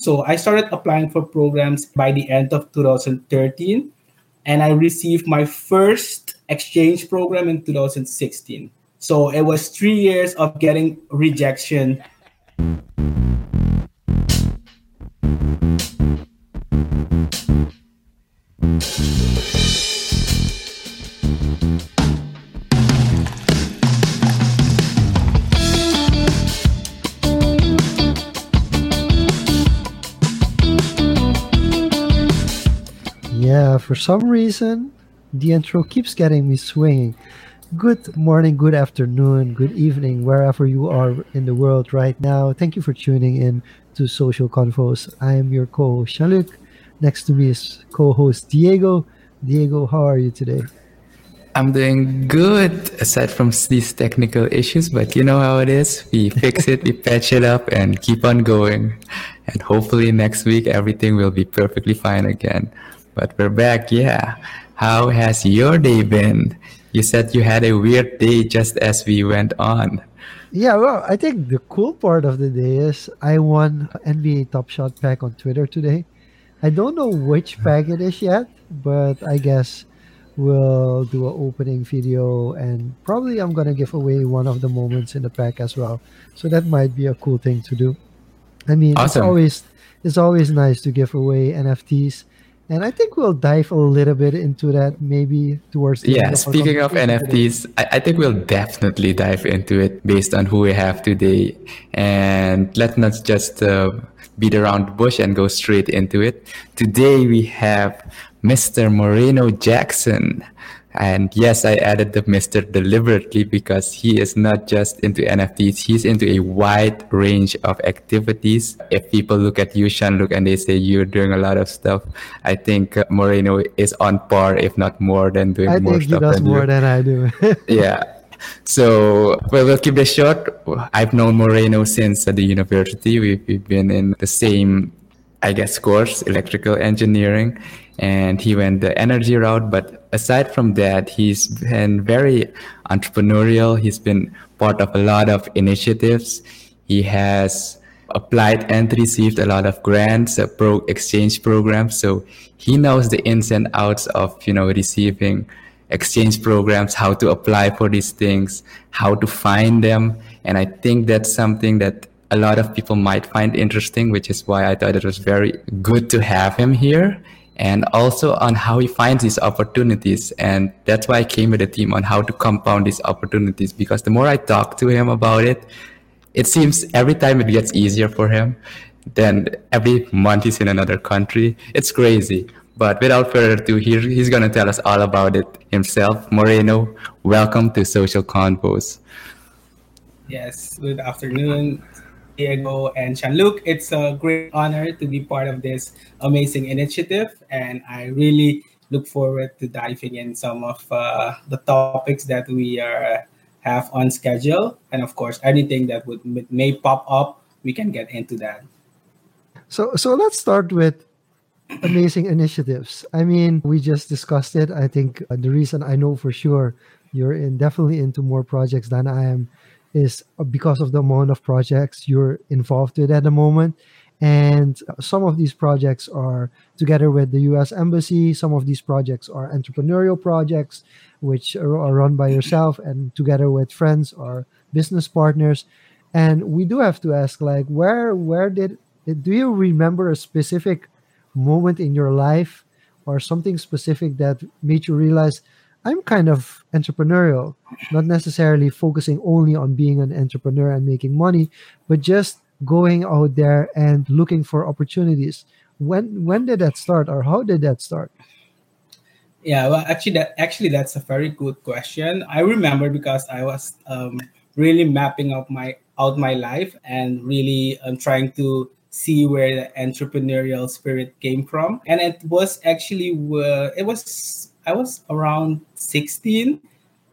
So I started applying for programs by the end of 2013, and I received my first exchange program in 2016. So it was three years of getting rejection for some reason, the intro keeps getting me swinging. Good morning, good afternoon, good evening, wherever you are in the world right now. Thank you for tuning in to Social Confoes. I am your co-host Jean-Luc. Next to me is co-host Diego. Diego, how are you today? I'm doing good aside from these technical issues, but you know how it is. We fix it, we patch it up, and keep on going. And hopefully next week everything will be perfectly fine again. But we're back, yeah. How has your day been? You said you had a weird day just as we went on. Yeah, well, I think the cool part of the day is I won NBA Top Shot pack on Twitter today. I don't know which pack it is yet, but I guess we'll do an opening video and probably I'm gonna give away one of the moments in the pack as well. So that might be a cool thing to do. I mean, awesome. it's always it's always nice to give away NFTs and I think we'll dive a little bit into that maybe towards the yeah. speaking of NFTs, I, I, think we'll definitely dive into it based on who we have today, and let's not just uh, beat around the bush and go straight into it. Today we have Mr. Moreno Jackson. And yes, I added the Mr. deliberately because he is not just into NFTs, he's into a wide range of activities. If people look at you, Jean-Luc, and they say you're doing a lot of stuff, I think Moreno is on par, if not more, than doing I more think. He does more you. than I do. yeah. So, well, we'll keep this short. I've known Moreno since at the university. We've, we've been in the same, I guess, course, electrical engineering and he went the energy route. But aside from that, he's been very entrepreneurial. He's been part of a lot of initiatives. He has applied and received a lot of grants, uh, pro exchange programs. So he knows the ins and outs of, you know, receiving exchange programs, how to apply for these things, how to find them. And I think that's something that a lot of people might find interesting, which is why I thought it was very good to have him here and also on how he finds these opportunities. And that's why I came with a team on how to compound these opportunities because the more I talk to him about it, it seems every time it gets easier for him. Then every month he's in another country. It's crazy. But without further ado, he, he's going to tell us all about it himself. Moreno, welcome to Social Confoes. Yes, good afternoon. Diego and Jean-Luc. It's a great honor to be part of this amazing initiative, and I really look forward to diving in some of uh, the topics that we are, have on schedule, and of course, anything that would may pop up, we can get into that. So, so let's start with amazing initiatives. I mean, we just discussed it. I think the reason I know for sure you're in definitely into more projects than I am is uh, because of the amount of projects you're involved with at the moment. And some of these projects are together with the US Embassy. Some of these projects are entrepreneurial projects, which are, are run by yourself and together with friends or business partners. And we do have to ask, like, where where did do you remember a specific moment in your life or something specific that made you realize I'm kind of entrepreneurial, not necessarily focusing only on being an entrepreneur and making money, but just going out there and looking for opportunities. When when did that start, or how did that start? Yeah, well, actually, that actually that's a very good question. I remember because I was um, really mapping out my out my life and really um, trying to see where the entrepreneurial spirit came from, and it was actually uh, it was I was around 16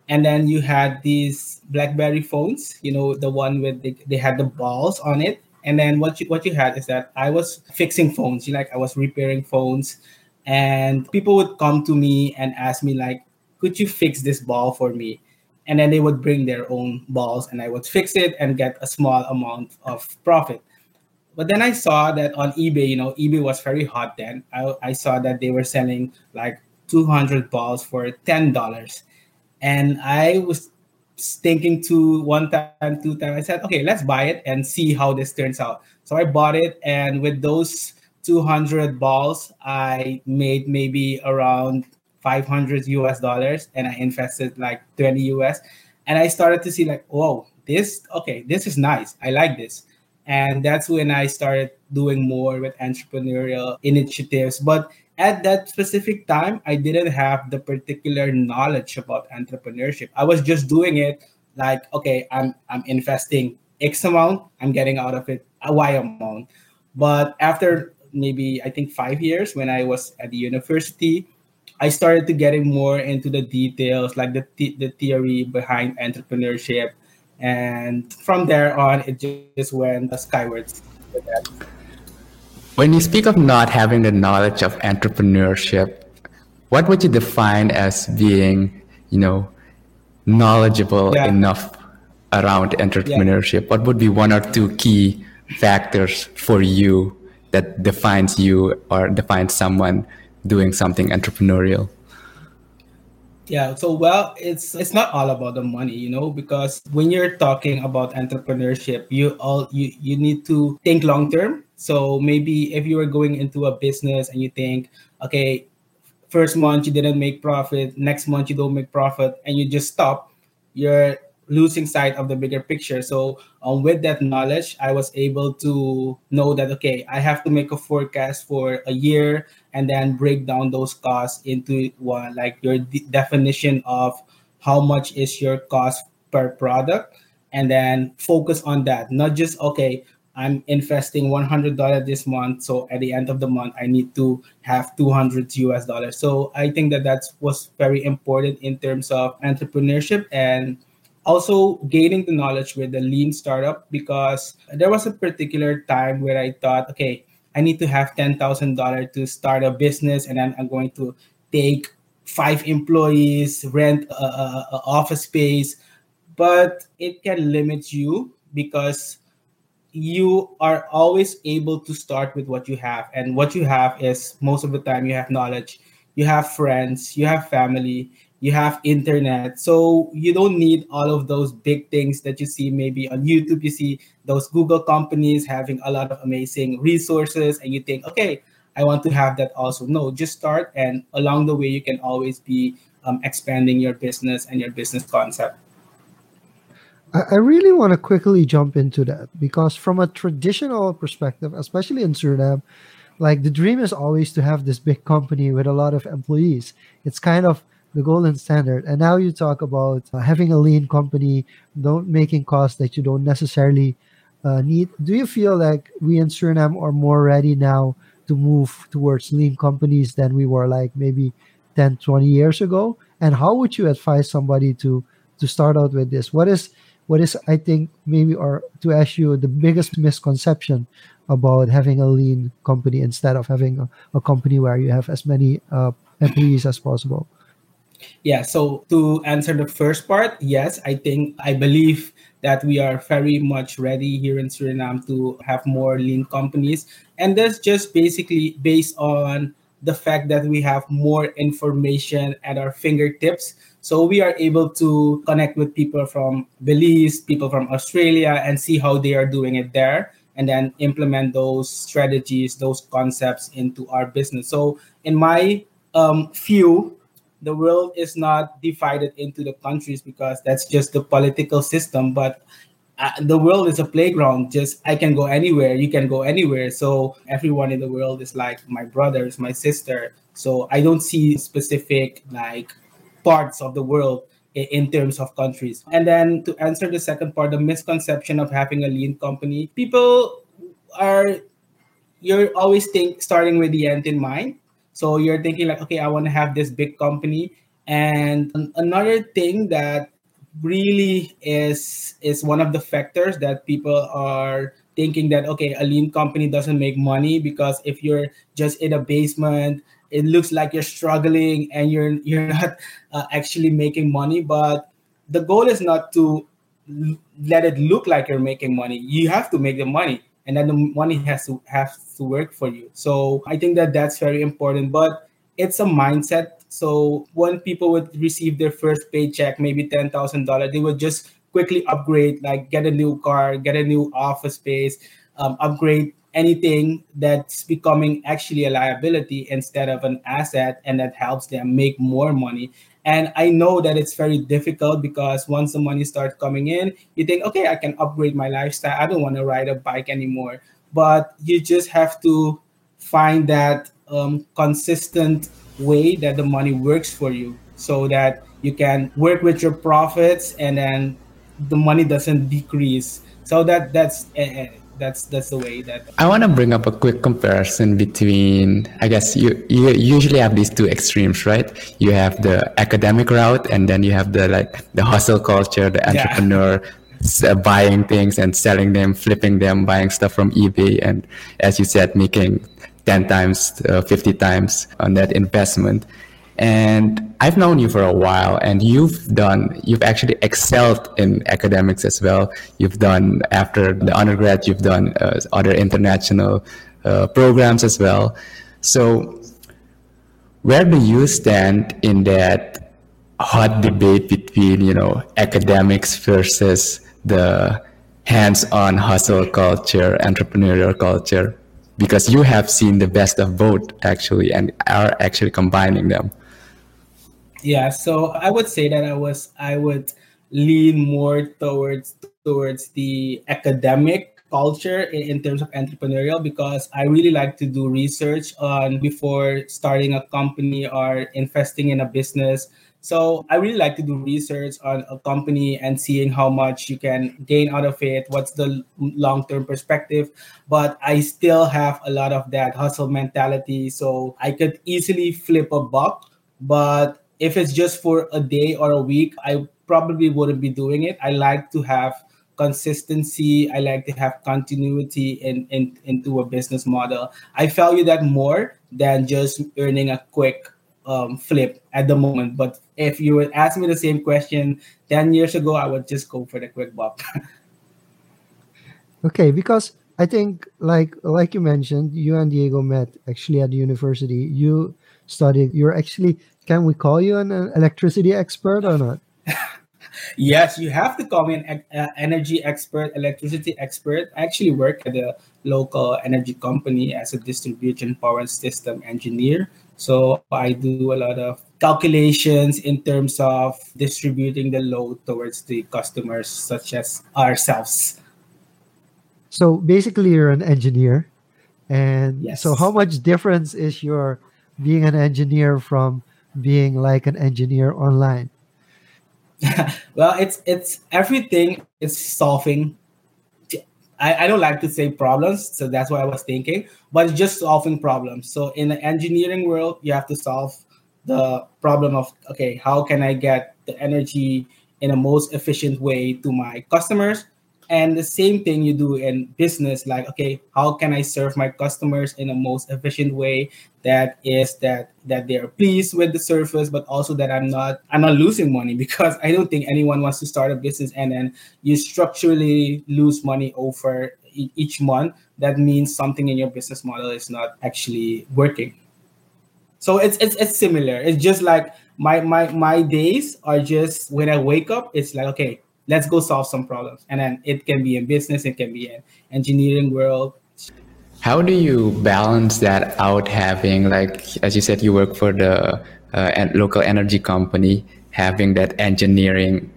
and then you had these blackberry phones you know the one with the, they had the balls on it. And then what you what you had is that i was fixing phones you know, like i was repairing phones. And people would come to me and ask me like could you fix this ball for me? And then they would bring their own balls and i would fix it and get a small amount of profit. But then I saw that on eBay, you know, eBay was very hot then. I, I saw that they were selling like 200 balls for $10. And I was thinking to one time, two times, I said, okay, let's buy it and see how this turns out. So I bought it. And with those 200 balls, I made maybe around 500 US dollars and I invested like 20 US. And I started to see like, whoa, this, okay, this is nice. I like this and that's when I started doing more with entrepreneurial initiatives. But at that specific time, I didn't have the particular knowledge about entrepreneurship. I was just doing it like, okay, I'm I'm investing X amount, I'm getting out of it a Y amount. But after maybe I think five years when I was at the university, I started to getting more into the details, like the the theory behind entrepreneurship, and from there on it just went skywards when you speak of not having the knowledge of entrepreneurship what would you define as being you know knowledgeable yeah. enough around entrepreneurship yeah. what would be one or two key factors for you that defines you or defines someone doing something entrepreneurial yeah, so well, it's it's not all about the money, you know, because when you're talking about entrepreneurship, you all you you need to think long term. So maybe if you are going into a business and you think, okay, first month you didn't make profit, next month you don't make profit, and you just stop, you're losing sight of the bigger picture. So um, with that knowledge, I was able to know that okay, I have to make a forecast for a year and then break down those costs into one like your de- definition of how much is your cost per product, and then focus on that. Not just okay. I'm investing $100 this month. So at the end of the month, I need to have 200 US dollars. So I think that that was very important in terms of entrepreneurship and also gaining the knowledge with the lean startup because there was a particular time where I thought, okay, I need to have ten thousand dollars to start a business, and then I'm going to take five employees, rent a office space, but it can limit you because you are always able to start with what you have. And what you have is most of the time you have knowledge. You have friends. You have family. You have internet. So you don't need all of those big things that you see maybe on youtube. You see those google companies having a lot of amazing resources and you think okay i want to have that also. No just start and along the way you can always be um, expanding your business and your business concept I really want to quickly jump into that because from a traditional perspective, especially in Suriname, like the dream is always to have this big company with a lot of employees. It's kind of the golden standard. And now you talk about uh, having a lean company, don't making costs that you don't necessarily uh, need. Do you feel like we in Suriname are more ready now to move towards lean companies than we were like maybe 10, 20 years ago? And how would you advise somebody to to start out with this? What is what is I think maybe or to ask you the biggest misconception about having a lean company instead of having a, a company where you have as many uh, employees as possible? Yeah, so to answer the first part, yes, I think I believe that we are very much ready here in Suriname to have more lean companies. And that's just basically based on the fact that we have more information at our fingertips. So we are able to connect with people from Belize, people from Australia, and see how they are doing it there, and then implement those strategies, those concepts into our business. So in my um, view, the world is not divided into the countries because that's just the political system but uh, the world is a playground. Just i can go anywhere. You can go anywhere. So everyone in the world is like my brothers my sister. So i don't see specific like parts of the world in, in terms of countries. And then to answer the second part the misconception of having a lean company people are you're always think starting with the end in mind. So you're thinking like, okay, I want to have this big company. And another thing that really is is one of the factors that people are thinking that okay, a lean company doesn't make money because if you're just in a basement, it looks like you're struggling and you're you're not uh, actually making money. But the goal is not to let it look like you're making money. You have to make the money and then the money has to have to work for you. So I think that that's very important. But it's a mindset. So when people would receive their first paycheck, maybe ten thousand dollars, they would just quickly upgrade, like get a new car, get a new office space, um, upgrade anything that's becoming actually a liability instead of an asset, and that helps them make more money. And I know that it's very difficult because once the money starts coming in, you think, okay, I can upgrade my lifestyle. I don't want to ride a bike anymore. But you just have to find that um, consistent way that the money works for you so that you can work with your profits and then the money doesn't decrease so that that's uh, that's that's the way that i want to bring up a quick comparison between i guess you you usually have these two extremes right you have the academic route and then you have the like the hustle culture the entrepreneur yeah. buying things and selling them flipping them buying stuff from ebay and as you said making 10 times, uh, 50 times on that investment. And I've known you for a while and you've done, you've actually excelled in academics as well. You've done, after the undergrad, you've done uh, other international uh, programs as well. So where do you stand in that hot debate between, you know, academics versus the hands-on hustle culture, entrepreneurial culture? Because you have seen the best of both actually and are actually combining them yeah so i would say that i was i would lean more towards towards the academic culture in, in, terms of entrepreneurial because I really like to do research on before starting a company or investing in a business. So I really like to do research on a company and seeing how much you can gain out of it, what's the long-term perspective. But I still have a lot of that hustle mentality. So I could easily flip a buck. But if it's just for a day or a week, I probably wouldn't be doing it. I like to have consistency. I like to have continuity in, in into a business model. I value that more than just earning a quick um, flip at the moment. But if you would ask me the same question 10 years ago, I would just go for the quick buck. okay, because I think like like you mentioned, you and Diego met actually at the university. You studied, you're actually can we call you an, an electricity expert or not? yes, you have to call me an uh, energy expert, electricity expert. I actually work at a local energy company as a distribution power system engineer. So I do a lot of calculations in terms of distributing the load towards the customers, such as ourselves. So basically, you're an engineer. And yes. so, how much difference is your being an engineer from being like an engineer online? well, it's it's everything is solving I, I don't like to say problems, so that's what I was thinking, but it's just solving problems. So in the engineering world, you have to solve the problem of okay, how can I get the energy in a most efficient way to my customers and the same thing you do in business like okay how can i serve my customers in a most efficient way that is that that they're pleased with the service but also that i'm not i'm not losing money? Because i don't think anyone wants to start a business and then you structurally lose money over each month. That means something in your business model is not actually working. So it's it's, it's similar. It's just like my my my days are just when i wake up it's like okay let's go solve some problems. And then it can be in business it can be in engineering world. How do you balance that out having like as you said you work for the uh, local energy company having that engineering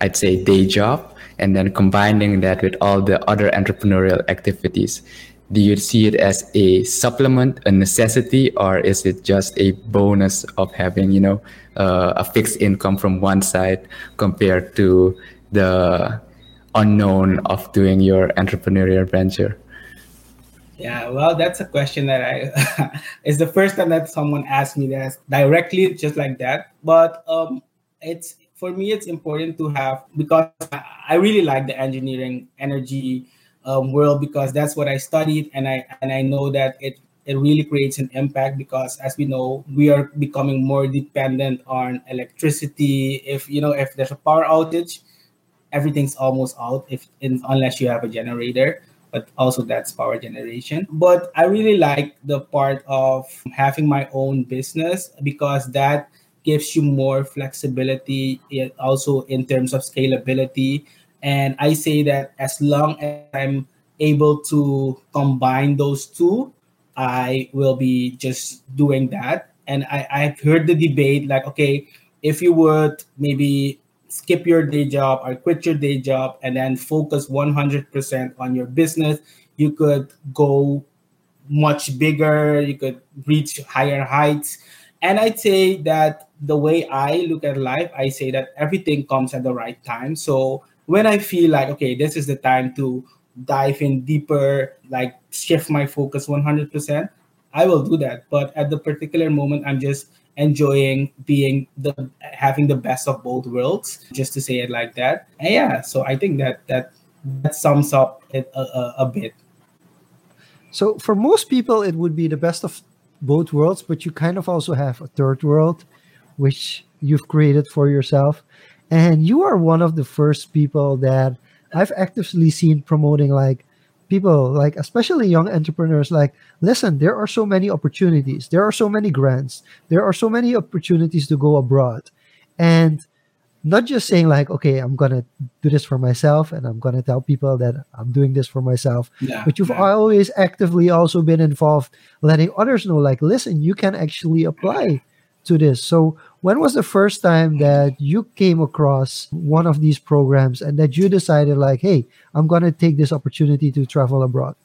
i'd say day job and then combining that with all the other entrepreneurial activities do you see it as a supplement a necessity or is it just a bonus of having you know uh, a fixed income from one side compared to the unknown of doing your entrepreneurial venture? Yeah well that's a question that i it's the first time that someone asked me that directly just like that. But um it's for me it's important to have because i really like the engineering energy um, world because that's what I studied, and I and I know that it it really creates an impact because as we know we are becoming more dependent on electricity if you know if there's a power outage everything's almost out if unless you have a generator but also that's power generation. But I really like the part of having my own business because that gives you more flexibility also in terms of scalability. And I say that as long as I'm able to combine those two, I will be just doing that. And I, I've heard the debate like, okay, if you would maybe skip your day job or quit your day job and then focus 100% on your business, you could go much bigger, you could reach higher heights. And I'd say that the way I look at life, I say that everything comes at the right time. So when I feel like, okay, this is the time to dive in deeper, like shift my focus 100%, I will do that. But at the particular moment, I'm just enjoying being the having the best of both worlds, just to say it like that. And yeah, so I think that that that sums up it a, a, a bit. So for most people, it would be the best of both worlds, but you kind of also have a third world, which you've created for yourself. And you are one of the first people that I've actively seen promoting like people, like especially young entrepreneurs, like, listen, there are so many opportunities, there are so many grants, there are so many opportunities to go abroad. And not just saying like okay i'm gonna do this for myself and i'm gonna tell people that i'm doing this for myself yeah, but you've yeah. always actively also been involved letting others know like listen you can actually apply to this. So, when was the first time that you came across one of these programs and that you decided, like, hey, I'm going to take this opportunity to travel abroad?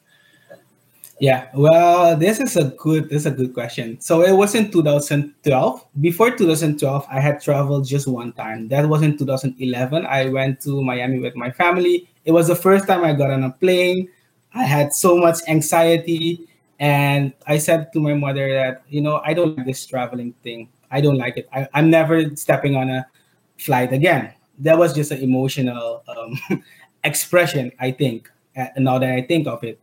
Yeah, well, this is a good this is a good question. So it was in 2012. Before 2012, I had traveled just one time. That was in 2011. I went to Miami with my family. It was the first time I got on a plane. I had so much anxiety and I said to my mother that, you know, I don't like this traveling thing. I don't like it. I, am never stepping on a flight again. That was just an emotional um, expression, I think, now that I think of it.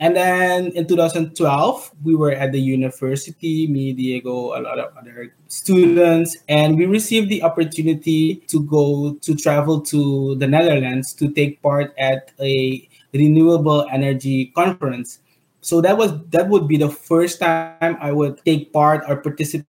And then in 2012, we were at the university, me, Diego, a lot of other students, and we received the opportunity to go to travel to the Netherlands to take part at a renewable energy conference so that was that would be the first time I would take part or participate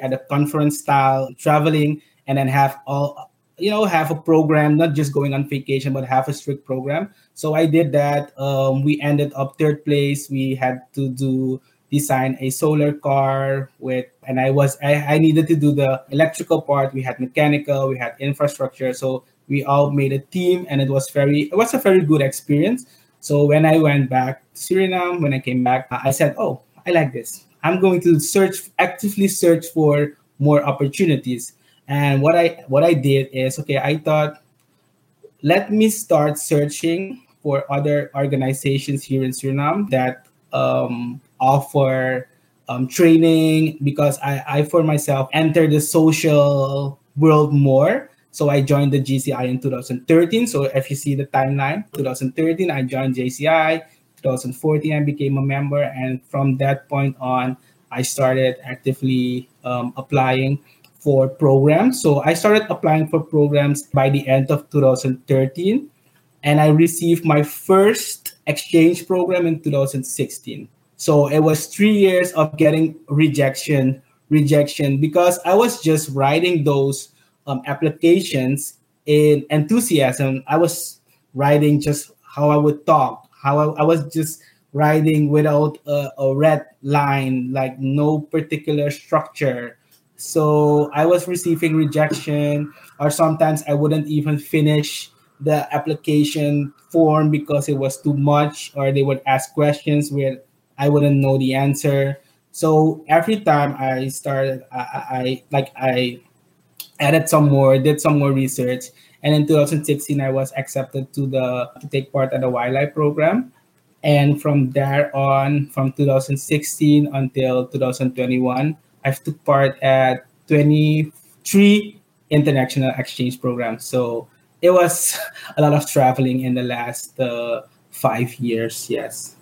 at a conference style traveling and then have all you know have a program not just going on vacation but have a strict program. So i did that. Um, we ended up third place. We had to do design a solar car with and i was I, I needed to do the electrical part. We had mechanical we had infrastructure. So we all made a team and it was very it was a very good experience so when I went back to Suriname, when I came back, I said, "Oh, I like this. I'm going to search actively search for more opportunities." And what I what I did is, okay, I thought, let me start searching for other organizations here in Suriname that um, offer um, training because I, I for myself enter the social world more so I joined the JCI in 2013. So if you see the timeline, 2013, I joined JCI. 2014, I became a member. And from that point on, I started actively um, applying for programs. So I started applying for programs by the end of 2013. And I received my first exchange program in 2016. So it was three years of getting rejection, rejection, because I was just writing those um, applications in enthusiasm. I was writing just how I would talk, how I, I was just writing without a, a red line, like no particular structure. So I was receiving rejection, or sometimes I wouldn't even finish the application form because it was too much, or they would ask questions where I wouldn't know the answer. So every time I started, I, I like I added some more, did some more research, and in 2016 I was accepted to the to take part at the wildlife program. And from there on, from 2016 until 2021, I've took part at 23 international exchange programs. So it was a lot of traveling in the last uh, five years. Yes.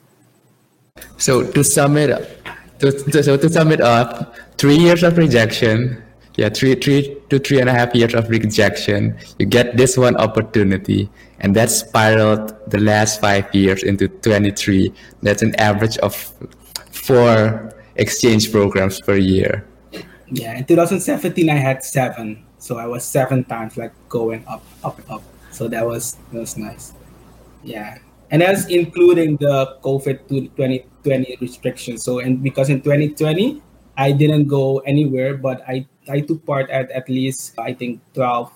So to sum it up, to, to, so to sum it up, three years of rejection, yeah, three, three to three and a half years of rejection. You get this one opportunity, and that spiraled the last five years into 23. That's an average of four exchange programs per year. Yeah, in 2017, I had seven. So I was seven times like going up, up, up. So that was that was nice. Yeah, and that's including the COVID 2020 restrictions. So and because in 2020 I didn't go anywhere, but I I took part at at least I think 12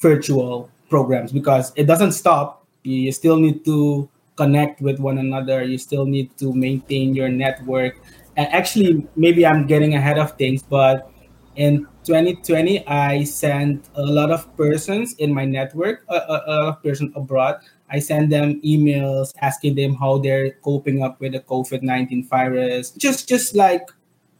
virtual programs because it doesn't stop. You still need to connect with one another. You still need to maintain your network. And actually, maybe I'm getting ahead of things, but in 2020, I sent a lot of persons in my network, a, a, a lot of persons abroad. I send them emails asking them how they're coping up with the COVID 19 virus. Just, just like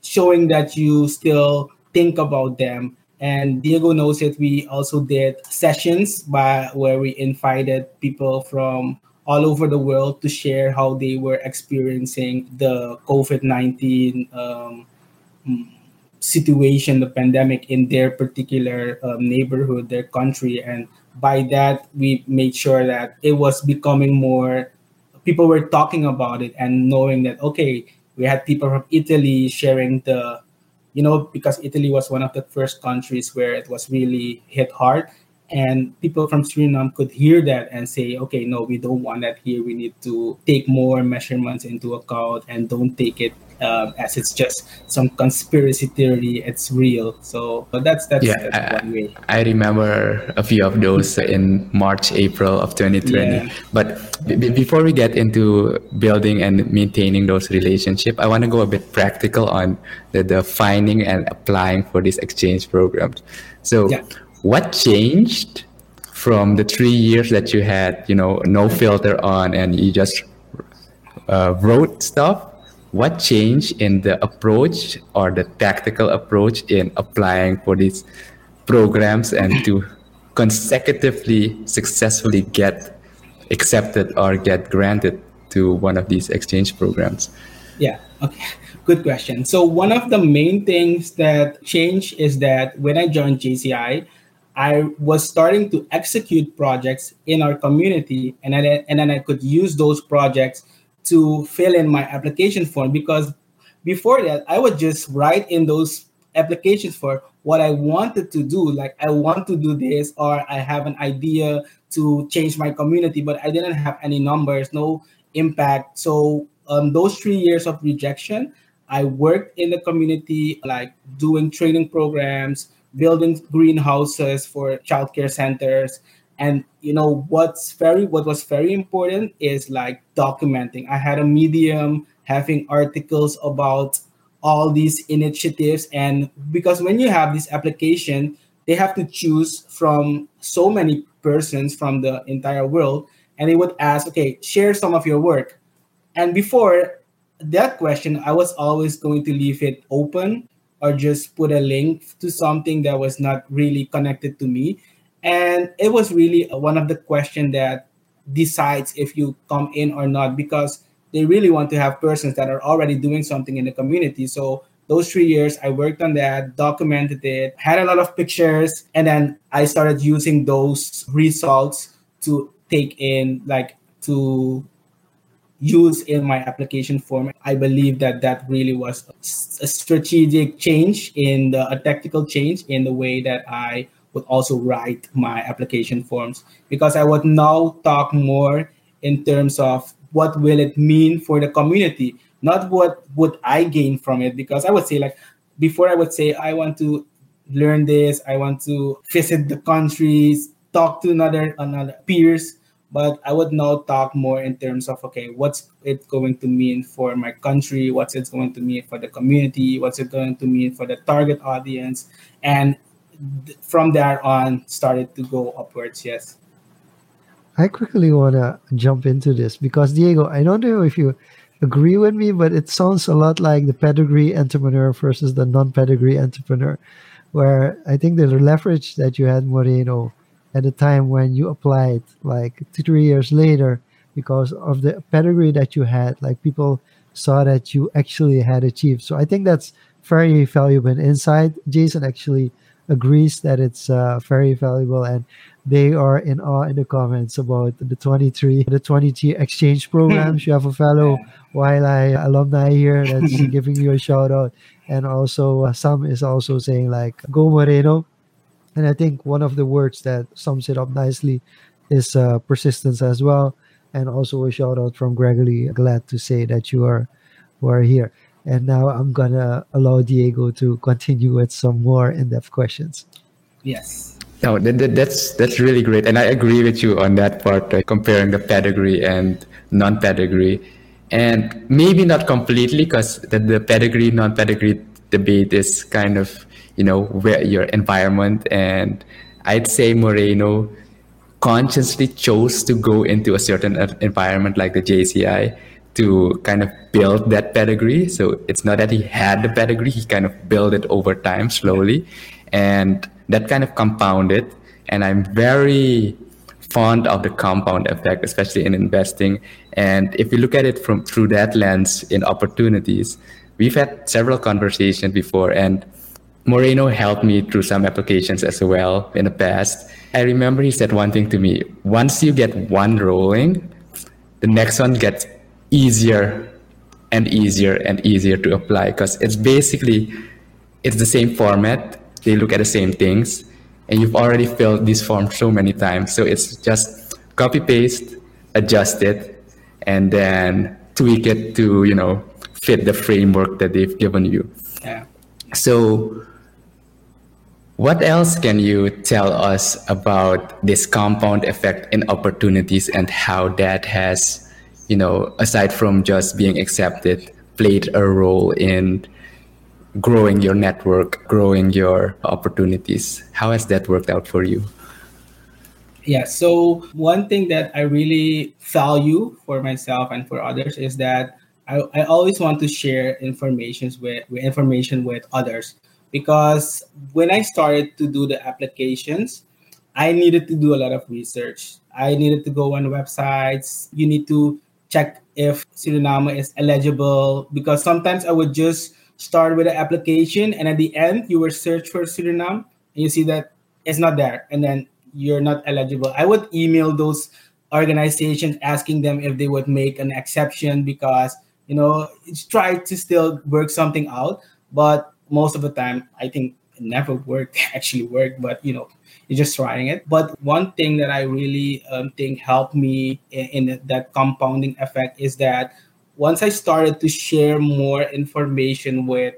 showing that you still think about them. And Diego knows it. We also did sessions by where we invited people from all over the world to share how they were experiencing the COVID nineteen um, situation, the pandemic in their particular um, neighborhood, their country, and by that we made sure that it was becoming more. People were talking about it and knowing that okay, we had people from Italy sharing the, you know, because Italy was one of the first countries where it was really hit hard. And people from Suriname could hear that and say, okay, no, we don't want that here. We need to take more measurements into account and don't take it um, as it's just some conspiracy theory. It's real. So that's that's, yeah, that's one way. I remember a few of those in March, April of 2020. Yeah. But b- before we get into building and maintaining those relationships, I want to go a bit practical on the, the finding and applying for these exchange programs. So, yeah. what changed? From the three years that you had, you know, no filter on, and you just uh, wrote stuff what changed in the approach or the tactical approach in applying for these programs and to consecutively successfully get accepted or get granted to one of these exchange programs? Yeah, okay. Good question. So, one of the main things that changed is that when I joined JCI, I was starting to execute projects in our community, and then, and then I could use those projects to fill in my application form because before that I would just write in those applications for what I wanted to do. Like I want to do this, or I have an idea to change my community, but I didn't have any numbers, no impact. So um, those three years of rejection, I worked in the community, like doing training programs, building greenhouses for childcare centers, and you know what's very what was very important is like documenting. I had a medium having articles about all these initiatives. And because when you have this application they have to choose from so many persons from the entire world. And they would ask okay share some of your work. And before that question i was always going to leave it open or just put a link to something that was not really connected to me and it was really one of the question that decides if you come in or not because they really want to have persons that are already doing something in the community. So those three years i worked on that documented it had a lot of pictures and then i started using those results to take in like to use in my application form. I believe that that really was a strategic change in the a tactical change in the way that i would also write my application forms because I would now talk more in terms of what will it mean for the community, not what would I gain from it. Because I would say like before I would say I want to learn this, I want to visit the countries, talk to another another peers, but I would now talk more in terms of okay, what's it going to mean for my country, what's it going to mean for the community, what's it going to mean for the target audience, and from there on started to go upwards. Yes. I quickly want to jump into this because Diego, I don't know if you agree with me, but it sounds a lot like the pedigree entrepreneur versus the non-pedigree entrepreneur, where I think the leverage that you had, Moreno, at the time when you applied, like two, three years later, because of the pedigree that you had, like people saw that you actually had achieved. So I think that's very valuable insight. Jason actually agrees that it's uh, very valuable and they are in awe in the comments about the 23 the 23 exchange programs you have a fellow YLI alumni here that's giving you a shout out. And also uh, some is also saying like go moreno. And i think one of the words that sums it up nicely is uh, persistence as well. And also a shout out from gregory. Glad to say that you are who are here and now i'm gonna allow diego to continue with some more in-depth questions. Yes. No, that, that, that's that's really great, and I agree with you on that part, uh, comparing the pedigree and non-pedigree, and maybe not completely, because the, the pedigree non-pedigree debate is kind of you know where your environment, and I'd say Moreno consciously chose to go into a certain environment like the JCI to kind of build that pedigree. So it's not that he had the pedigree; he kind of built it over time slowly, and that kind of compounded. And I'm very fond of the compound effect, especially in investing. And if you look at it from through that lens in opportunities, we've had several conversations before, and Moreno helped me through some applications as well in the past. I remember he said one thing to me: once you get one rolling, the next one gets easier and easier and easier to apply because it's basically it's the same format. They look at the same things. And you've already filled this form so many times. So it's just copy paste adjust it and then tweak it to you know fit the framework that they've given you. Yeah. So what else can you tell us about this compound effect in opportunities and how that has you know aside from just being accepted played a role in growing your network, growing your opportunities. How has that worked out for you? Yeah, so one thing that I really value for myself and for others is that I, I always want to share information with, with information with others because when I started to do the applications, I needed to do a lot of research. I needed to go on websites. You need to check if Suriname is eligible because sometimes I would just start with an application and at the end you will search for Suriname and you see that it's not there and then you're not eligible. I would email those organizations asking them if they would make an exception because you know it's try to still work something out but most of the time i think it never worked actually worked but you know you're just trying it. But one thing that i really um, think helped me in, in that compounding effect is that once I started to share more information with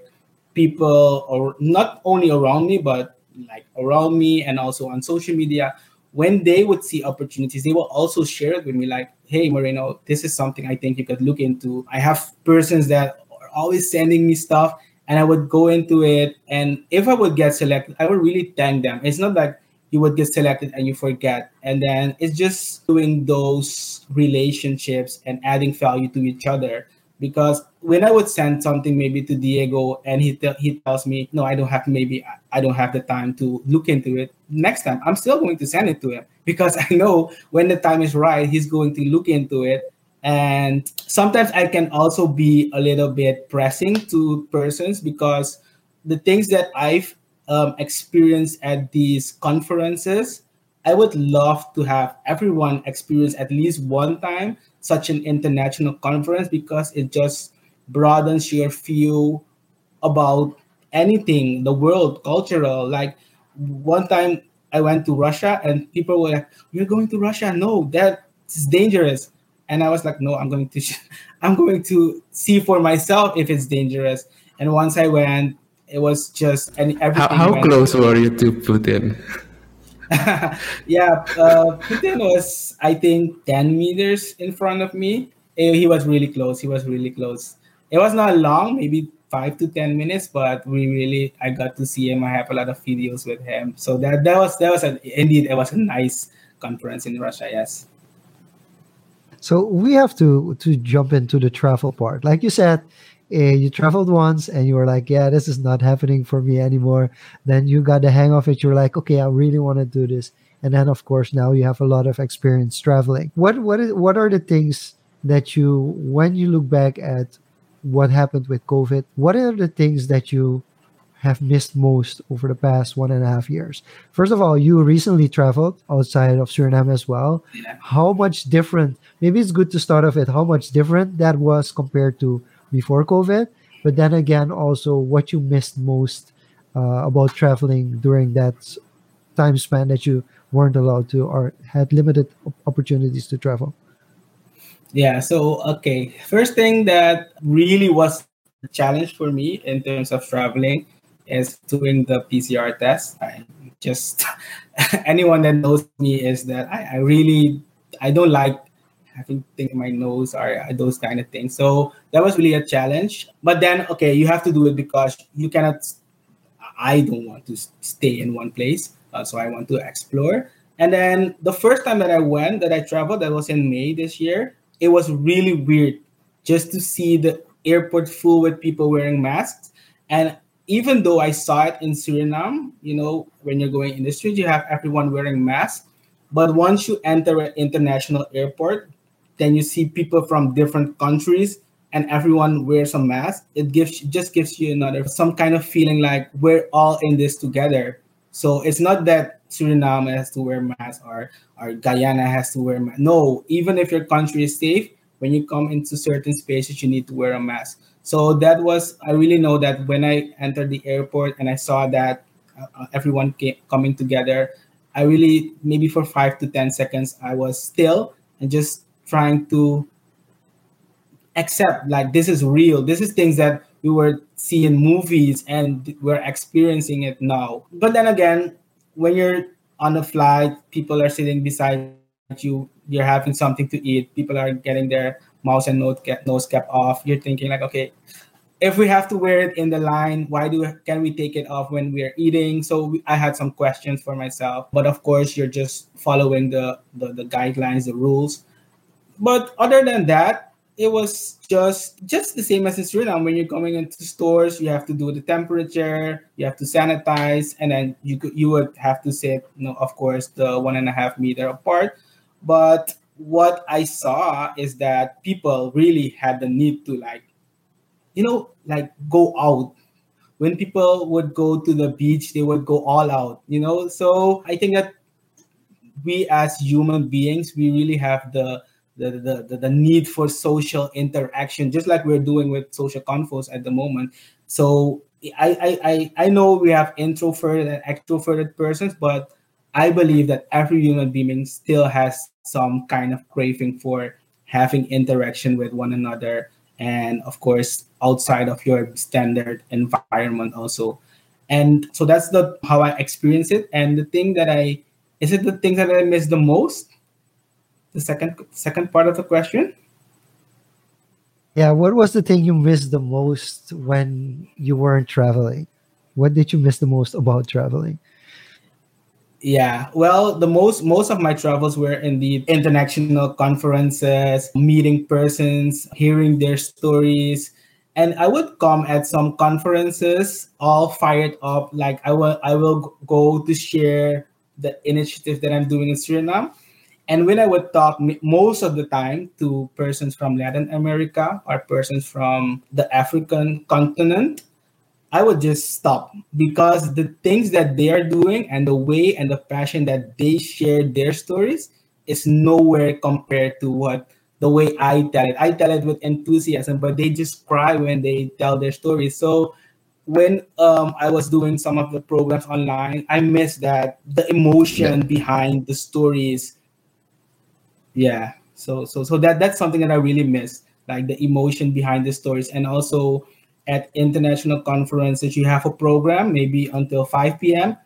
people or not only around me but like around me and also on social media when they would see opportunities they will also share it with me like hey moreno this is something i think you could look into. I have persons that are always sending me stuff and i would go into it and if i would get selected i would really thank them. It's not like you would get selected and you forget. And then it's just doing those relationships and adding value to each other. Because when I would send something maybe to Diego and he te- he tells me, no, I don't have maybe I don't have the time to look into it. Next time, I'm still going to send it to him because I know when the time is right, he's going to look into it. And sometimes I can also be a little bit pressing to persons because the things that I've um, experience at these conferences. I would love to have everyone experience at least one time such an international conference because it just broadens your view about anything, the world, cultural. Like one time I went to Russia and people were like, You're going to Russia? No, that's dangerous. And I was like, No, I'm going to I'm going to see for myself if it's dangerous. And once I went, it was just and everything. How, how close were you to Putin? yeah, uh, Putin was I think ten meters in front of me. He was really close. He was really close. It was not long, maybe five to ten minutes, but we really I got to see him. I have a lot of videos with him. So that that was that was a, indeed it was a nice conference in Russia. Yes. So we have to to jump into the travel part. Like you said, Eh, you traveled once and you were like, yeah, this is not happening for me anymore. Then you got the hang of it. You're like, okay, I really want to do this. And then of course now you have a lot of experience traveling. What what is what are the things that you when you look back at what happened with COVID, what are the things that you have missed most over the past one and a half years? First of all, you recently traveled outside of Suriname as well. Yeah. How much different? Maybe it's good to start off with how much different that was compared to before COVID. But then again, also what you missed most uh, about traveling during that time span that you weren't allowed to or had limited opportunities to travel. Yeah, so okay. First thing that really was a challenge for me in terms of traveling is doing the PCR test. I just anyone that knows me is that I, I really I don't like having things in my nose or those kind of things. So that was really a challenge. But then okay, you have to do it because you cannot I don't want to stay in one place, uh, so I want to explore. And then the first time that I went, that I traveled, that was in May this year. It was really weird just to see the airport full with people wearing masks. And even though I saw it in Suriname, you know, when you're going in the street, you have everyone wearing masks. But once you enter an international airport, then you see people from different countries and everyone wears a mask. It gives just gives you another some kind of feeling like we're all in this together. So it's not that suriname has to wear masks or or guyana has to wear mask no even if your country is safe when you come into certain spaces you need to wear a mask. So that was i really know that when i entered the airport and i saw that uh, uh, everyone came, coming together i really maybe for five to ten seconds i was still and just trying to accept like this is real. This is things that we were seeing in movies and we're experiencing it now. But then again when you're on a flight people are sitting beside you you're having something to eat people are getting their mouse and nose cap, nose cap off you're thinking like okay if we have to wear it in the line why do can we take it off when we're eating? So we- i had some questions for myself. But of course you're just following the the, the guidelines the rules but other than that, it was just just the same as in Suriname. When you're coming into stores, you have to do the temperature, you have to sanitize, and then you could, you would have to sit, you know, of course, the one and a half meter apart. But what I saw is that people really had the need to like, you know, like go out. When people would go to the beach, they would go all out, you know. So I think that we as human beings, we really have the the, the, the, need for social interaction, just like we're doing with Social Confoes at the moment. So I, I, I, I know we have introverted and extroverted persons, but I believe that every human being still has some kind of craving for having interaction with one another and of course outside of your standard environment also. And so that's the how i experience it. And the thing that i is it the thing that i miss the most the second second part of the question Yeah, what was the thing you missed the most when you weren't traveling? What did you miss the most about traveling? yeah well the most most of my travels were in the international conferences meeting persons hearing their stories and i would come at some conferences all fired up like i will i will go to share the initiative that i'm doing in suriname and when I would talk most of the time to persons from Latin America or persons from the African continent, I would just stop because the things that they are doing and the way and the passion that they share their stories is nowhere compared to what the way I tell it. I tell it with enthusiasm, but they just cry when they tell their stories. So when um, I was doing some of the programs online, I miss that the emotion behind the stories yeah. So so so that that's something that i really miss like the emotion behind the stories. And also at international conferences you have a program maybe until 5 p.m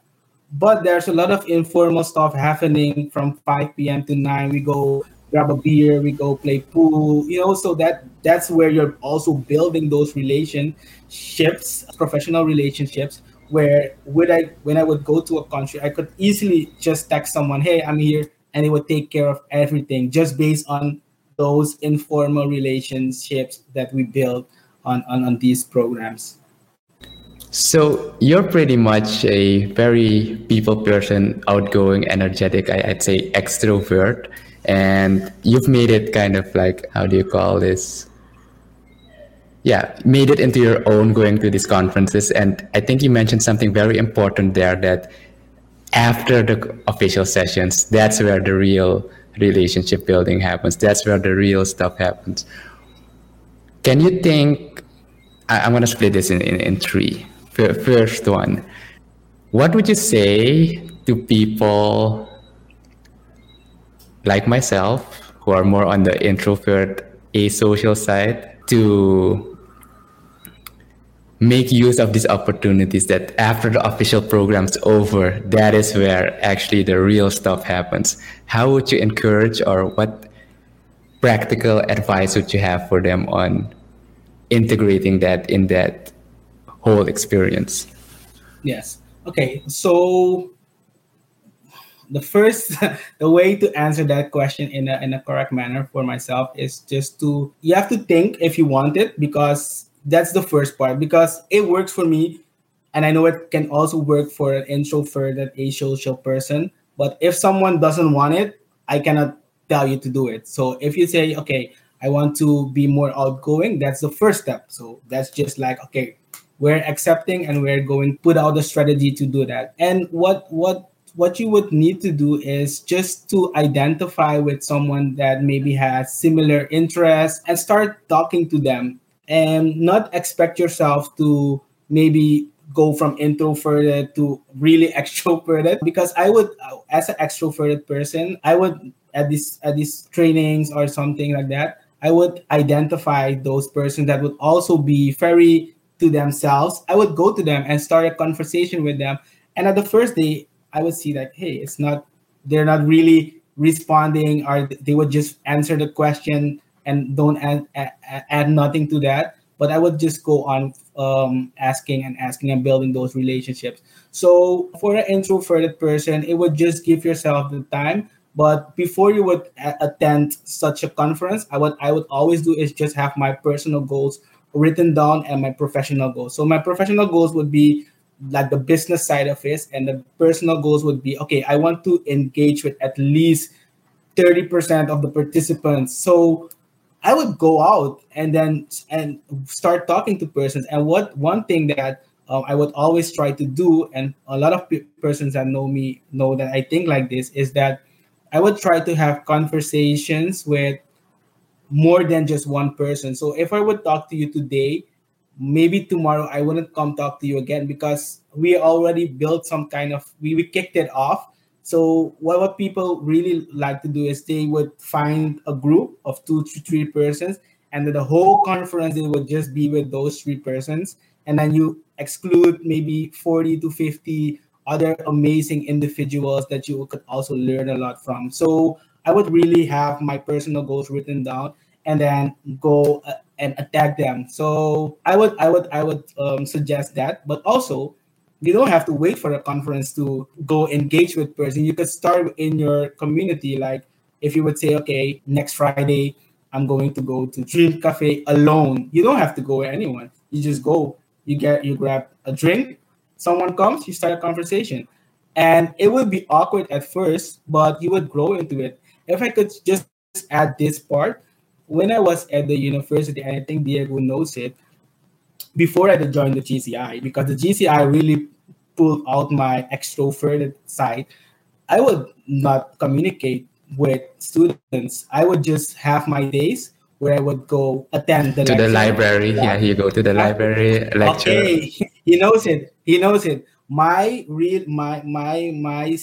but there's a lot of informal stuff happening from 5 p.m to 9 we go grab a beer we go play pool you know so that that's where you're also building those relationships professional relationships where would i when i would go to a country i could easily just text someone hey i'm here and it would take care of everything just based on those informal relationships that we build on, on, on these programs. So you're pretty much a very people person, outgoing, energetic, I, I'd say extrovert. And you've made it kind of like, how do you call this? yeah, made it into your own going to these conferences. And I think you mentioned something very important there that after the official sessions, that's where the real relationship building happens. That's where the real stuff happens. Can you think? I, am going to split this in, in, in three. First one, what would you say to people like myself who are more on the introvert, asocial side to make use of these opportunities that after the official program's over that is where actually the real stuff happens. How would you encourage or what practical advice would you have for them on integrating that in that whole experience? Yes. Okay so the first the way to answer that question in a, in a correct manner for myself is just to you have to think if you want it because that's the first part because it works for me and i know it can also work for an introverted asocial person but if someone doesn't want it i cannot tell you to do it. So if you say okay i want to be more outgoing that's the first step. So that's just like okay we're accepting and we're going put out the strategy to do that. And what what what you would need to do is just to identify with someone that maybe has similar interests and start talking to them and not expect yourself to maybe go from introverted to really extroverted because i would as an extroverted person i would at this at these trainings or something like that i would identify those persons that would also be very to themselves. I would go to them and start a conversation with them. And at the first day i would see that hey it's not they're not really responding or they would just answer the question and don't add, add, add nothing to that but i would just go on um, asking and asking and building those relationships. So for an introverted person it would just give yourself the time but before you would a- attend such a conference i would i would always do is just have my personal goals written down and my professional goals. So my professional goals would be like the business side of it and the personal goals would be okay i want to engage with at least 30% of the participants. So I would go out and then and start talking to persons. And what one thing that um, I would always try to do, and a lot of pe- persons that know me know that I think like this, is that I would try to have conversations with more than just one person. So if I would talk to you today, maybe tomorrow I wouldn't come talk to you again because we already built some kind of we, we kicked it off so what, what people really like to do is they would find a group of two to three persons, and then the whole conference it would just be with those three persons, and then you exclude maybe 40 to 50 other amazing individuals that you could also learn a lot from. So I would really have my personal goals written down and then go uh, and attack them. So I would I would I would um, suggest that, but also you don't have to wait for a conference to go engage with person. You could start in your community. Like if you would say okay next friday i'm going to go to dream cafe alone. You don't have to go with anyone. You just go you get you grab a drink someone comes you start a conversation. And it would be awkward at first but you would grow into it. If i could just add this part when i was at the university and i think diego knows it before I joined the JCI because the JCI really pulled out my extroverted side. I would not communicate with students. I would just have my days where I would go attend the to lecture. the library. Yeah. yeah, you go to the library lecture. Okay, he knows it. He knows it. My real my my my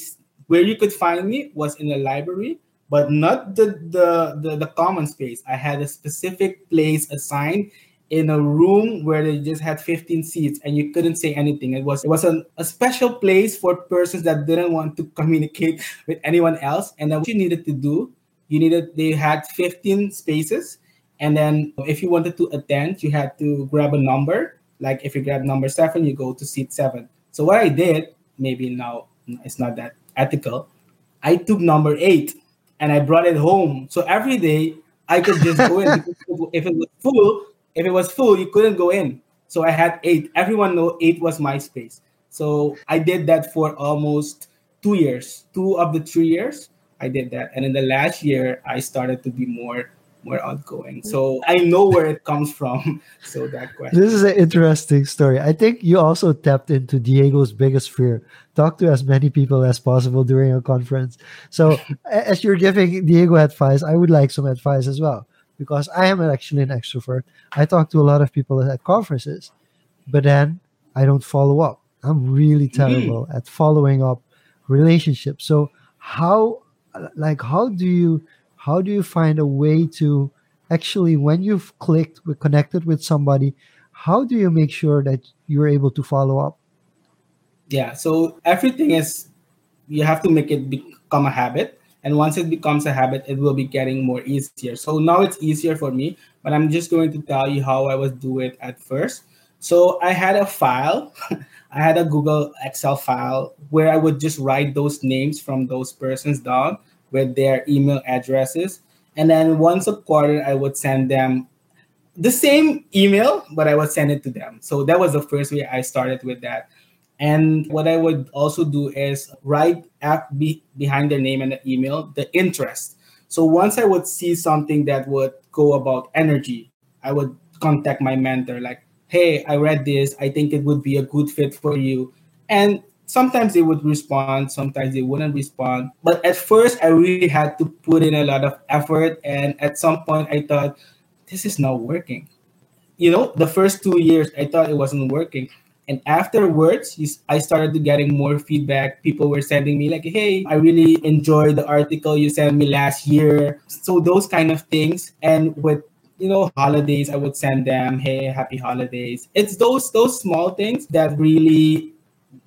where you could find me was in the library, but not the the the, the common space. I had a specific place assigned in a room where they just had 15 seats and you couldn't say anything. It was it was a, a special place for persons that didn't want to communicate with anyone else. And then what you needed to do, you needed they had 15 spaces. And then if you wanted to attend, you had to grab a number. Like if you grab number seven, you go to seat seven. So what I did, maybe now it's not that ethical. I took number eight and I brought it home. So every day I could just go in. if it was full, if it was full, you couldn't go in. So I had eight. Everyone know eight was my space. So I did that for almost two years. Two of the three years, I did that. And in the last year, I started to be more more outgoing. So I know where it comes from. So that question. This is an interesting story. I think you also tapped into Diego's biggest fear. Talk to as many people as possible during a conference. So as you're giving Diego advice, I would like some advice as well because I am actually an extrovert. I talk to a lot of people at conferences, but then I don't follow up. I'm really mm-hmm. terrible mm. at following up relationships. So how like how do you how do you find a way to actually when you've clicked we connected with somebody how do you make sure that you're able to follow up yeah so everything is you have to make it become a habit and once it becomes a habit it will be getting more easier so now it's easier for me but i'm just going to tell you how i was do it at first so i had a file i had a google excel file where i would just write those names from those persons down with their email addresses. And then once a quarter, I would send them the same email, but I would send it to them. So that was the first way I started with that. And what I would also do is write at be, behind their name and the email the interest. So once I would see something that would go about energy, I would contact my mentor like, "Hey, I read this. I think it would be a good fit for you." And sometimes they would respond, sometimes they wouldn't respond. But at first, I really had to put in a lot of effort. And at some point, I thought, this is not working. You know, the first two years, I thought it wasn't working. And afterwards, I started getting more feedback. People were sending me like, "Hey, I really enjoyed the article you sent me last year." So those kind of things. And with you know holidays, I would send them, "Hey, happy holidays." It's those those small things that really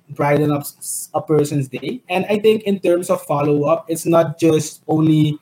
brighten up a person's day. And I think in terms of follow up, it's not just only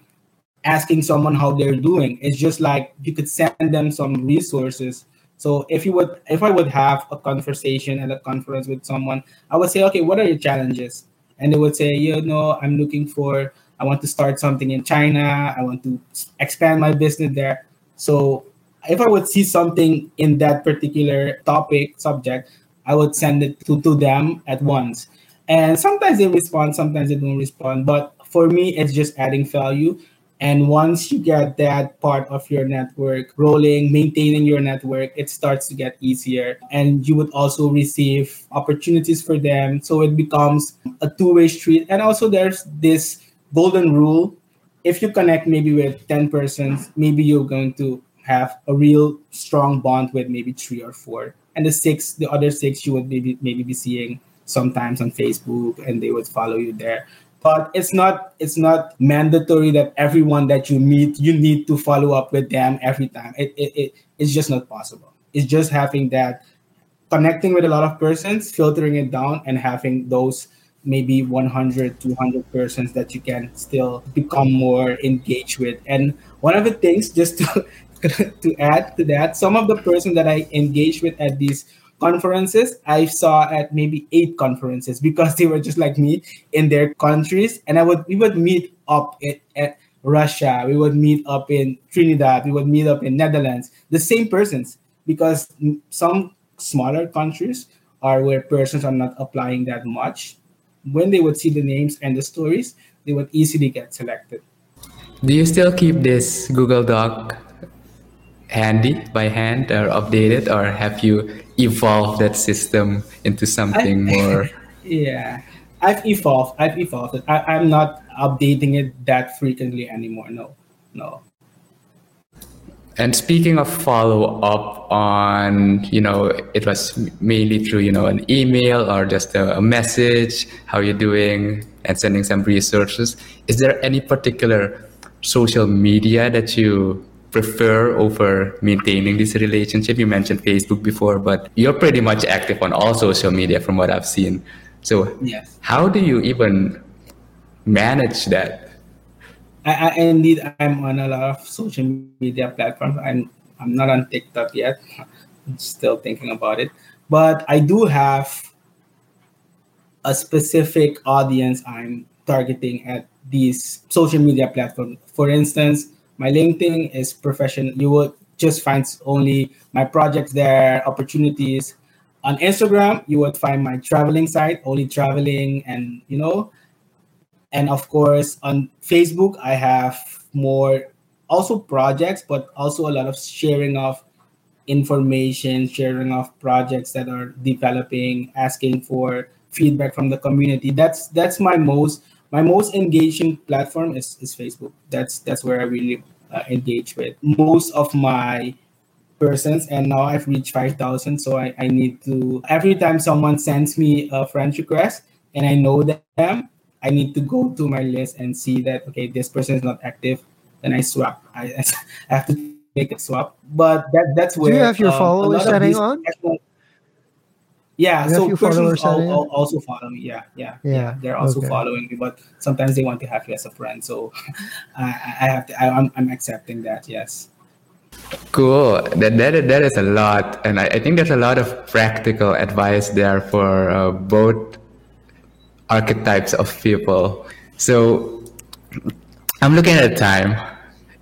asking someone how they're doing. It's just like you could send them some resources. So if you would, if I would have a conversation at a conference with someone, I would say, okay, what are your challenges? And they would say, you know, I'm looking for, I want to start something in China. I want to expand my business there. So if I would see something in that particular topic subject, I would send it to, to them at once. And sometimes they respond, sometimes they don't respond. But for me, it's just adding value. And once you get that part of your network rolling, maintaining your network, it starts to get easier. And you would also receive opportunities for them. So it becomes a two way street. And also, there's this golden rule if you connect maybe with 10 persons, maybe you're going to have a real strong bond with maybe three or four and the six, the other six, you would maybe maybe be seeing sometimes on Facebook, and they would follow you there. But it's not it's not mandatory that everyone that you meet you need to follow up with them every time. It, it, it it's just not possible. It's just having that connecting with a lot of persons, filtering it down, and having those maybe 100 200 persons that you can still become more engaged with and one of the things just to to add to that, some of the person that I engage with at these conferences, I saw at maybe eight conferences because they were just like me in their countries, and I would we would meet up at, at Russia, we would meet up in Trinidad, we would meet up in Netherlands, the same persons because some smaller countries are where persons are not applying that much. When they would see the names and the stories, they would easily get selected. Do you still keep this Google Doc handy by hand or updated or have you evolved that system into something I, more. Yeah. I've evolved i've evolved. I, i'm not updating it that frequently anymore. No no. And speaking of follow up on, you know, it was mainly through, you know, an email or just a, a, message, how you're doing, and sending some resources. Is there any particular social media that you prefer over maintaining this relationship? You mentioned Facebook before, but you're pretty much active on all social media from what I've seen. So, yes. how do you even manage that? I, I indeed I'm on a lot of social media platforms. I'm I'm not on TikTok yet. I'm still thinking about it, but I do have a specific audience I'm targeting at these social media platforms. For instance, my LinkedIn is professional. You will just find only my projects there, opportunities. On Instagram, you would find my traveling site, only traveling, and you know, and of course on Facebook, I have more also projects, but also a lot of sharing of information, sharing of projects that are developing, asking for feedback from the community. That's that's my most my most engaging platform is, is Facebook. That's that's where I really uh, engage with most of my persons and now I've reached 5,000 so I, I need to every time someone sends me a friend request and I know them I need to go to my list and see that okay this person is not active then I swap. I, I have to make a swap. But that that's where Do you have your um, followers setting on yeah so persons all, all, also follow me yeah, yeah yeah yeah, they're also okay. following me but sometimes they want to have you as a friend so I, I have to I, I'm, I'm accepting that yes Cool. That, that, that is a lot. And I, I think there's a lot of practical advice there for uh, both archetypes of people. So I'm looking at the time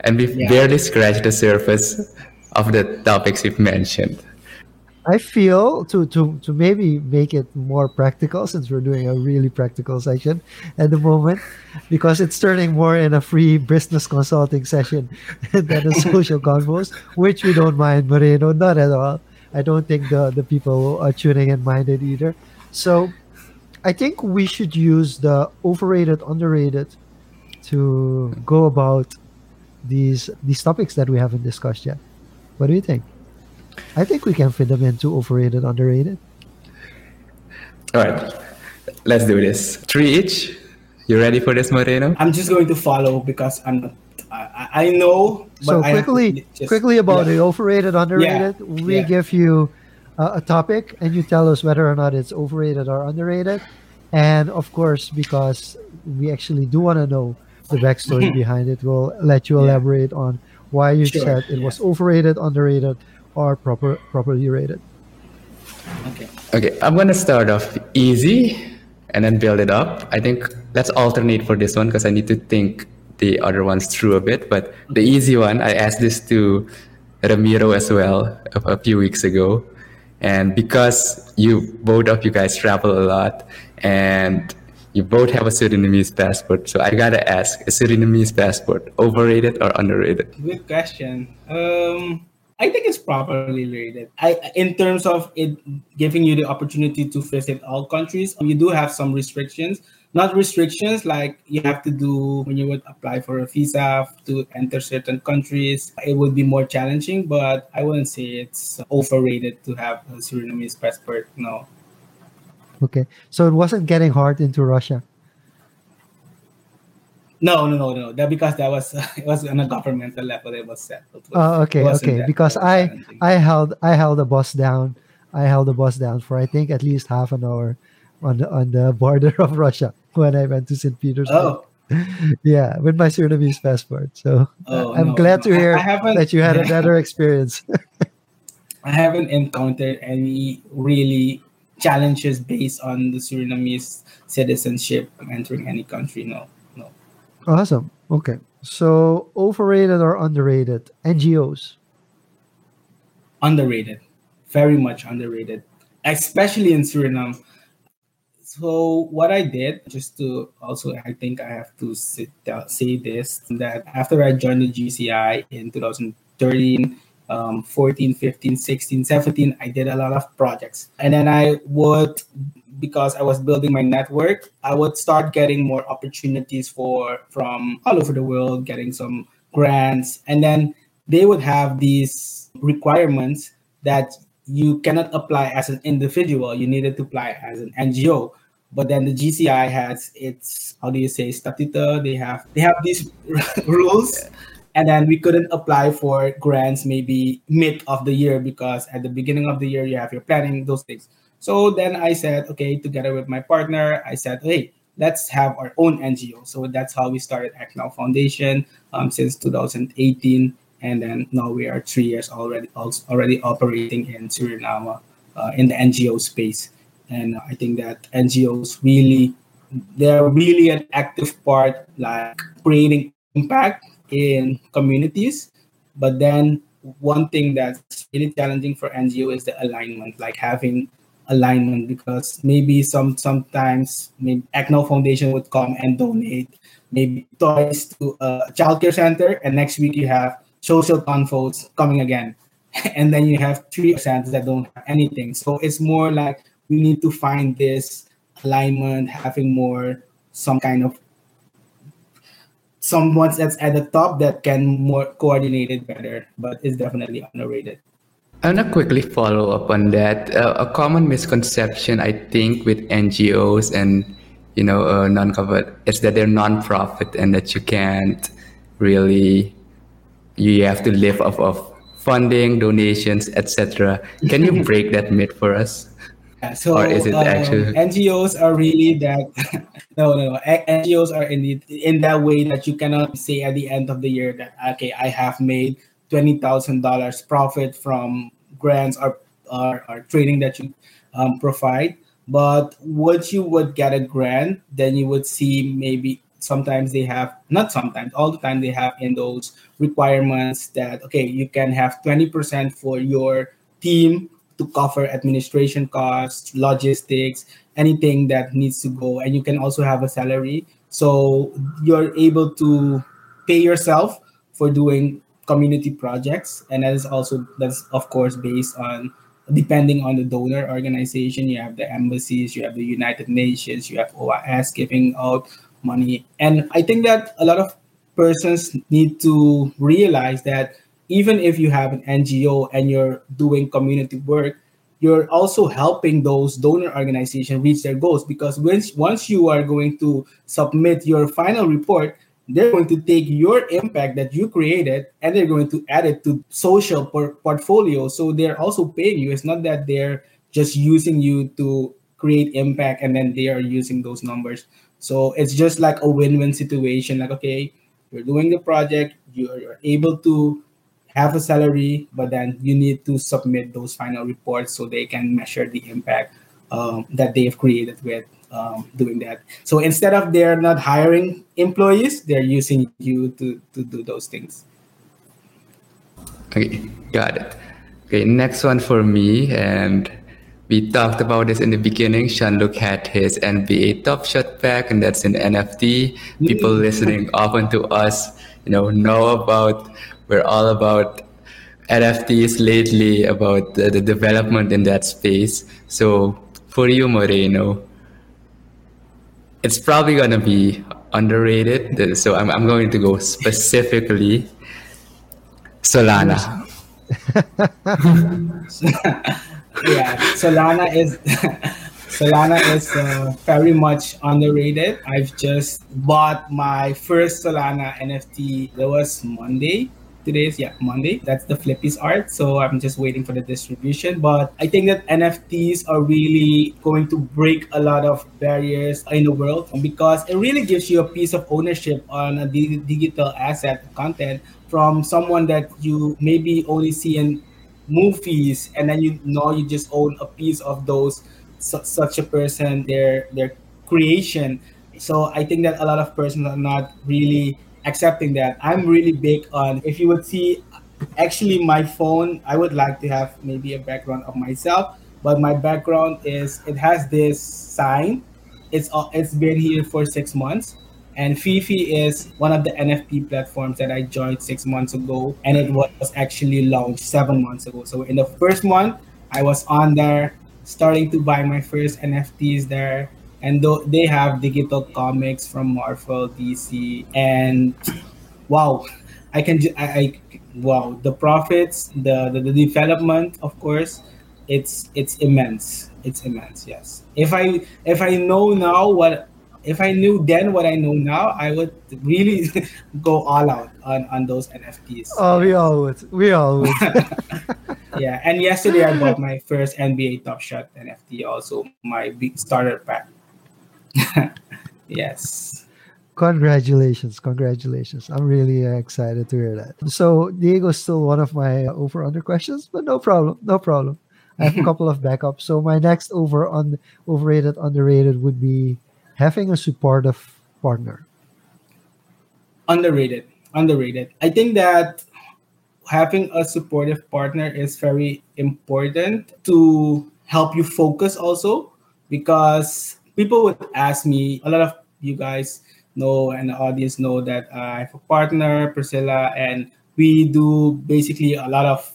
and we've yeah. barely scratched the surface of the topics you've mentioned. I feel to to to maybe make it more practical since we're doing a really practical session at the moment because it's turning more in a free business consulting session than a Social Confoes, which we don't mind, Moreno, not at all. I don't think the the people are tuning in minded either. So I think we should use the overrated, underrated to go about these these topics that we haven't discussed yet. What do you think? I think we can fit them into overrated, underrated. All right, let's do this. Three each. You ready for this, Moreno? I'm just going to follow because I'm. I, I know. so quickly, just, quickly about yeah. the overrated, underrated. Yeah. We yeah. give you a topic, and you tell us whether or not it's overrated or underrated. And of course, because we actually do want to know the backstory behind it, we'll let you elaborate on why you sure. said it was overrated, underrated, are proper properly rated. Okay. Okay, I'm gonna start off easy and then build it up. I think let's alternate for this one because I need to think the other ones through a bit. But the easy one, I asked this to Ramiro as well a, a few weeks ago. And because you both of you guys travel a lot and you both have a Surinamese passport, so I gotta ask: Is Surinamese passport overrated or underrated? Good question. Um, I think it's properly rated. I, in terms of it giving you the opportunity to visit all countries, you do have some restrictions. Not restrictions like you have to do when you would apply for a visa to enter certain countries. It would be more challenging, but I wouldn't say it's overrated to have a Surinamese passport. No. Okay, so it wasn't getting hard into Russia. No, no, no, no. That because that was uh, it was on a governmental level. It was settled. Oh, okay, okay. Because I I held I held the bus down. I held the bus down for I think at least half an hour on the on the border of Russia when I went to St. Petersburg. Oh. yeah, with my Surinamese passport. So oh, I'm no, glad to hear that you had a better experience. I haven't encountered any really challenges based on the Surinamese citizenship entering any country. No. Awesome. Okay. So overrated or underrated NGOs? Underrated. Very much underrated. Especially in Suriname. So what I did, just to also, I think I have to sit down, say this, that after I joined the JCI in 2013, um, 14, 15, 16, 17, I did a lot of projects. And then I would because I was building my network, I would start getting more opportunities for from all over the world, getting some grants, and then they would have these requirements that you cannot apply as an individual. You needed to apply as an NGO. But then the JCI has its how do you say statute? They have they have these rules and then we couldn't apply for grants maybe mid of the year because at the beginning of the year you have your planning those things so then I said, okay, together with my partner, I said, hey, let's have our own NGO. So that's how we started Act Now Foundation um, since 2018. And then now we are three years already already operating in Suriname uh, in the NGO space. And I think that NGOs really, they're really an active part, like creating impact in communities. But then one thing that's really challenging for NGO is the alignment, like having alignment because maybe some sometimes maybe ECNO Foundation would come and donate maybe toys to a childcare center, and next week you have Social Confoes coming again, and then you have three centers that don't have anything. So it's more like we need to find this alignment, having more some kind of someone that's at the top that can more coordinate it better, but it's definitely underrated. I want to quickly follow up on that. Uh, a common misconception, I think, with NGOs and you know uh, non-covered is that they're non-profit and that you can't really you have to live off of funding, donations, etc. Can you break that myth for us? So or is it um, actually NGOs are really that no no NGOs are in the, in that way that you cannot say at the end of the year that okay I have made twenty thousand dollars profit from grants or, or, or training that you um, provide. But once you would get a grant, then you would see maybe sometimes they have not sometimes all the time they have in those requirements that okay you can have 20% for your team to cover administration costs logistics anything that needs to go. And you can also have a salary. So you're able to pay yourself for doing community projects. And that is also that's of course based on depending on the donor organization. You have the embassies you have the united nations you have oas giving out money. And i think that a lot of persons need to realize that even if you have an ngo and you're doing community work you're also helping those donor organizations reach their goals because once once you are going to submit your final report they're going to take your impact that you created and they're going to add it to social por- portfolio. So they're also paying you. It's not that they're just using you to create impact and then they are using those numbers. So it's just like a win-win situation. Like okay you're doing the project you're, you're able to have a salary but then you need to submit those final reports so they can measure the impact um, that they've created with um, doing that. So instead of they're not hiring employees, they're using you to, to do those things. Okay, got it. Okay, next one for me, and we talked about this in the beginning. Jean-Luc had his NBA Top Shot pack, and that's an NFT. People mm-hmm. listening often to us, you know, know about. We're all about NFTs lately, about the, the development in that space. So for you, Moreno, it's probably gonna be underrated. So I'm I'm going to go specifically Solana. yeah, Solana is Solana is uh, very much underrated. I've just bought my first Solana NFT. That was Monday today's yeah monday that's the flippies art so i'm just waiting for the distribution but i think that nfts are really going to break a lot of barriers in the world because it really gives you a piece of ownership on a digital asset content from someone that you maybe only see in movies and then you know you just own a piece of those su- such a person their their creation so i think that a lot of persons are not really accepting that. I'm really big on if you would see actually my phone, I would like to have maybe a background of myself, but my background is it has this sign. It's it's been here for six months. And VeVe is one of the NFT platforms that I joined six months ago, and it was actually launched seven months ago. So in the first month, I was on there, starting to buy my first NFTs there, and th- they have digital comics from Marvel, DC, and wow, I can I, I wow the profits, the, the the development, of course, it's it's immense. It's immense. Yes. If I if I know now what if I knew then what I know now, I would really go all out on, on those NFTs. Oh, we all would. We all would. yeah, and yesterday I bought my first NBA Top Shot NFT, also my big starter pack. yes. Congratulations, congratulations. I'm really uh, excited to hear that. So, Diego's still one of my uh, over under questions, but no problem, no problem. I have a couple of backups. So, my next over on overrated, underrated would be having a supportive partner. Underrated, underrated. I think that having a supportive partner is very important to help you focus also because people would ask me a lot of you guys know and the audience know that I have a partner, Priscilla, and we do basically a lot of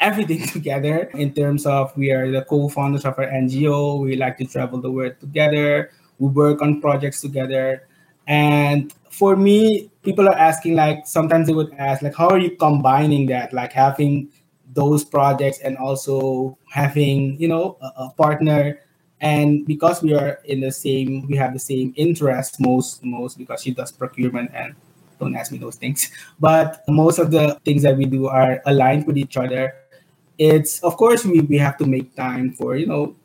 everything together in terms of we are the co-founders of our NGO. We like to travel the world together. We work on projects together. And for me, people are asking like sometimes they would ask like how are you combining that? Like having those projects and also having you know a, a partner. And because we are in the same we have the same interests most most because she does procurement and don't ask me those things. But most of the things that we do are aligned with each other. It's of course we, we have to make time for you know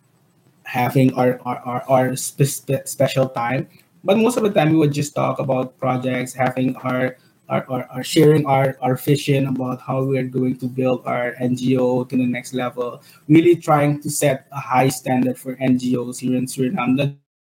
having our our, our, our spe- special time. But most of the time we would just talk about projects having our are, are sharing our, our vision about how we're going to build our NGO to the next level, really trying to set a high standard for NGOs here in Suriname, not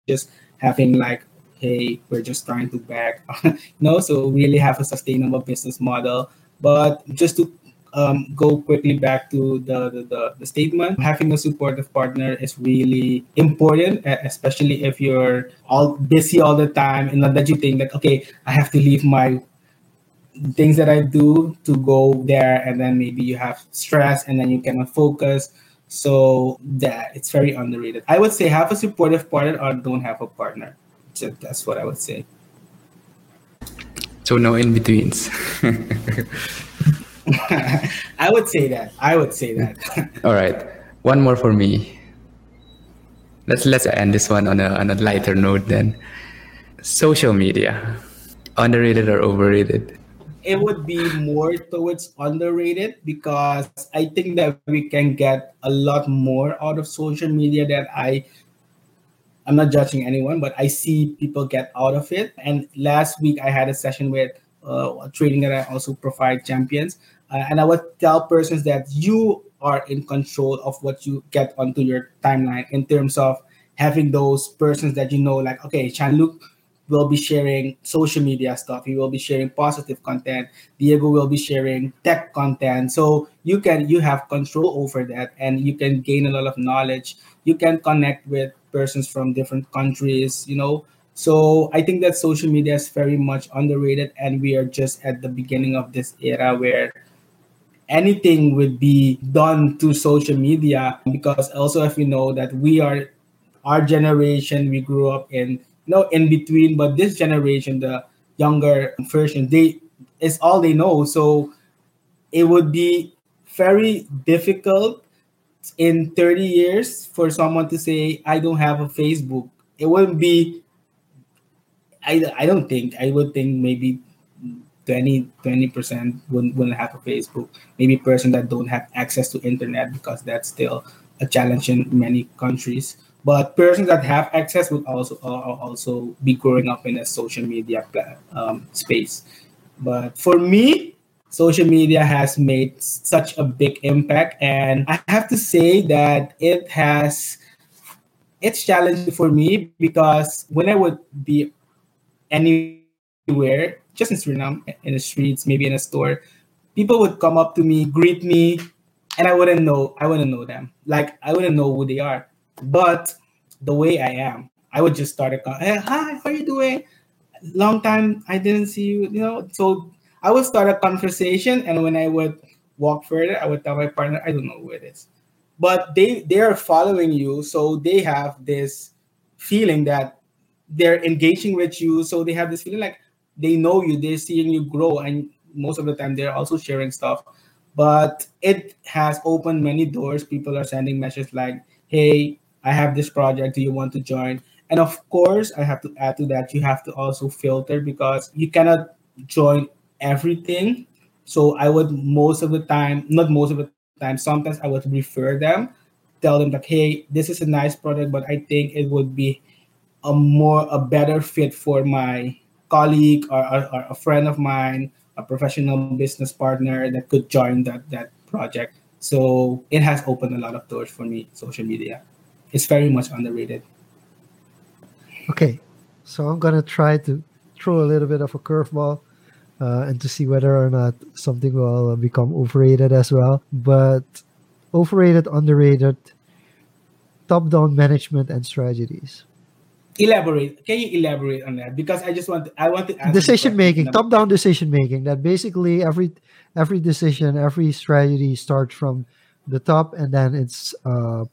just having like, hey, we're just trying to back, no, so really have a sustainable business model. But just to um, go quickly back to the, the, the, the, statement. Having a supportive partner is really important, especially if you're all busy all the time and not that you think that, okay, I have to leave my things that I do to go there, and then maybe you have stress, and then you cannot focus. So that it's very underrated. I would say have a supportive partner or don't have a partner. So that's what I would say. So no in betweens. I would say that. I would say that. All right. One more for me. Let's let's end this one on a on a lighter note then. Social media. Underrated or overrated? it would be more towards underrated because I think that we can get a lot more out of social media that I I'm not judging anyone, but I see people get out of it. And last week I had a session with uh, trading that I also provide champions, uh, and I would tell persons that you are in control of what you get onto your timeline in terms of having those persons that you know, like okay, Jean-Luc will be sharing social media stuff. He will be sharing positive content. Diego will be sharing tech content. So you can you have control over that and you can gain a lot of knowledge. You can connect with persons from different countries, you know. So I think that social media is very much underrated and we are just at the beginning of this era where anything would be done to social media because also if you know that we are our generation we grew up in no in between but this generation the younger version they is all they know. So it would be very difficult in 30 years for someone to say i don't have a facebook. It wouldn't be i, I don't think i would think maybe 20 20% wouldn't, wouldn't have a facebook. Maybe person that don't have access to internet because that's still a challenge in many countries. But persons that have access would also uh, also be growing up in a social media um, space. But for me, social media has made such a big impact, and I have to say that it has it's challenging for me because when I would be anywhere, just in Suriname, in the streets, maybe in a store, people would come up to me, greet me, and I wouldn't know I wouldn't know them. Like I wouldn't know who they are. But the way I am, I would just start a call. Hey, hi, how are you doing? Long time I didn't see you. You know, so I would start a conversation, and when I would walk further, I would tell my partner, I don't know who it is, but they they are following you, so they have this feeling that they're engaging with you. So they have this feeling like they know you, they're seeing you grow, and most of the time they're also sharing stuff. But it has opened many doors. People are sending messages like, "Hey, I have this project. Do you want to join? And of course, I have to add to that, you have to also filter because you cannot join everything. So I would most of the time, not most of the time, sometimes I would refer them, tell them like, hey, this is a nice product, but I think it would be a more a better fit for my colleague or, or, a friend of mine, a professional business partner that could join that that project. So it has opened a lot of doors for me, social media it's very much underrated. Okay, so I'm gonna try to throw a little bit of a curveball uh, and to see whether or not something will become overrated as well. But overrated, underrated. top-down management and strategies. Elaborate. Can you elaborate on that? Because I just want to, I want to decision making, top-down decision making. That basically every every decision, every strategy starts from the top, and then it's uh,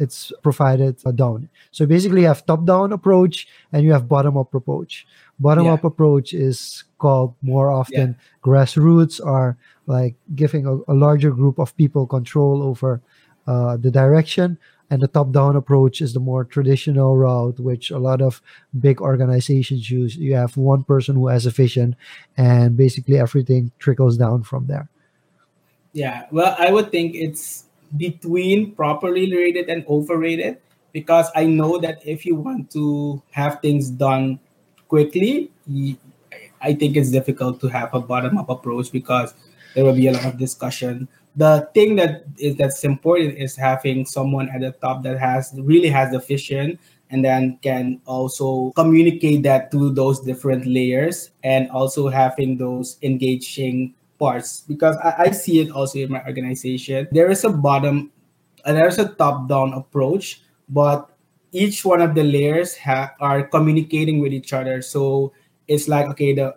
it's provided down. So basically, you have top-down approach and you have bottom-up approach. Bottom-up Yeah. approach is called more often grassroots, or like giving a, a larger group of people control over uh, the direction. And the top-down approach is the more traditional route, which a lot of big organizations use. You have one person who has a vision, and basically everything trickles down from there. Yeah, well, I would think it's between properly rated and overrated because I know that if you want to have things done quickly, i think it's difficult to have a bottom up approach because there will be a lot of discussion. The thing that is that's important is having someone at the top that has really has the vision and then can also communicate that to those different layers and also having those engaging parts because I, I see it also in my organization. There is a bottom and there's a top down approach, but each one of the layers ha- are communicating with each other. So it's like okay, the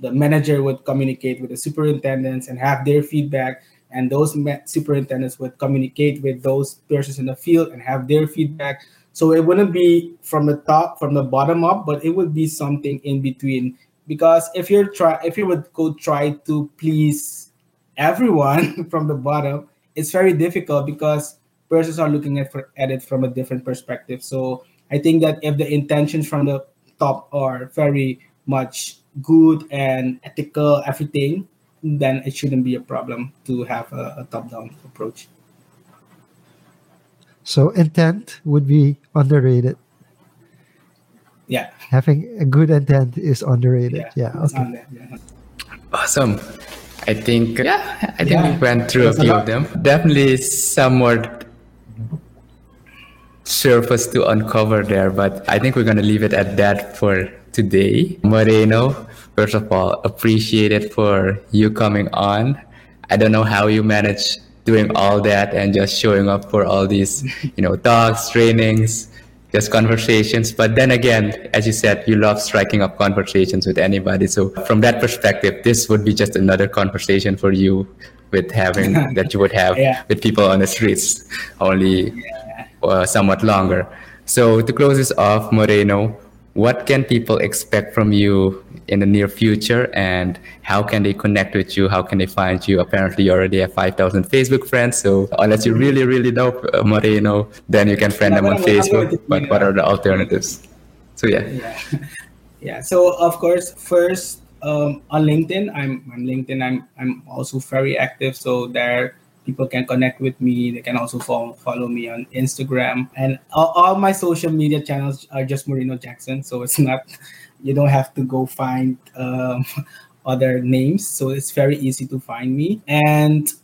the manager would communicate with the superintendents and have their feedback, and those superintendents would communicate with those persons in the field and have their feedback. So it wouldn't be from the top, from the bottom up, but it would be something in between. Because if you're try, if you would go try to please everyone from the bottom, it's very difficult because persons are looking at, for, at it from a different perspective. So I think that if the intentions from the top are very much good and ethical, everything, then it shouldn't be a problem to have a, a top-down approach. So intent would be underrated. Yeah, Having a good intent is underrated. yeah, Yeah. Okay. on yeah. Awesome. I think yeah, I think Yeah. we went through a There's a few lot. of them. Definitely somewhat surface to uncover there, but I think we're gonna leave it at that for today. Moreno, first of all, appreciate it for you coming on. I don't know how you manage doing all that and just showing up for all these, you know, talks, trainings, just conversations. But then again, as you said, you love striking up conversations with anybody. So from that perspective, this would be just another conversation for you with having that you would have Yeah. with people on the streets, only uh, somewhat longer. So to close this off, Moreno, what can people expect from you in the near future and how can they connect with you? How can they find you? Apparently, you already have 5,000 Facebook friends. So unless you really, really know uh, Moreno, then you can friend them on Facebook. But what are the alternatives? So yeah. yeah yeah so of course first um, on linkedin i'm on linkedin i'm i'm also very active so there people can connect with me they can also follow, follow me on instagram and all, all my social media channels are just moreno jackson so it's not you don't have to go find um, other names so it's very easy to find me and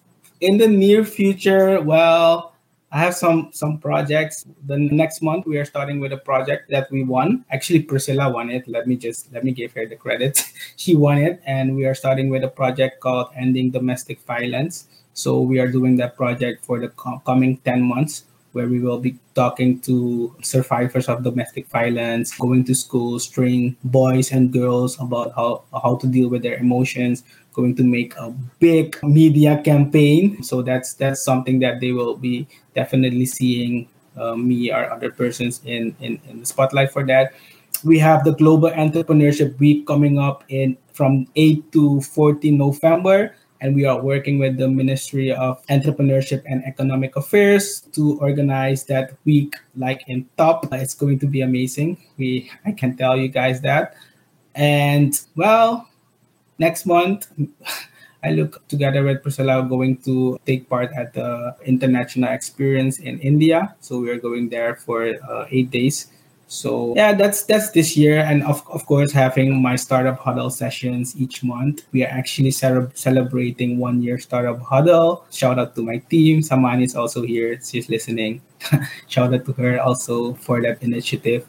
in the near future well I have some some projects. The next month we are starting with a project that we won. Actually, Priscilla won it. Let me just let me give her the credit. she won it, and we are starting with a project called Ending Domestic Violence. So we are doing that project for the co- coming ten months, where we will be talking to survivors of domestic violence, going to schools, training boys and girls about how how to deal with their emotions, going to make a big media campaign. So that's that's something that they will be definitely seeing uh, me or other persons in, in in the spotlight for that. We have the Global Entrepreneurship Week coming up in from 8 to 14 November. And we are working with the Ministry of Entrepreneurship and Economic Affairs to organize that week like in top. It's going to be amazing. We I can tell you guys that. And well, next month I look together with Priscilla going to take part at the international experience in India. So we are going there for uh, eight days. So yeah, that's that's this year, and of, of course having my startup huddle sessions each month. We are actually cele- celebrating one year startup huddle. Shout out to my team. Samani is also here. She's listening. Shout out to her also for that initiative.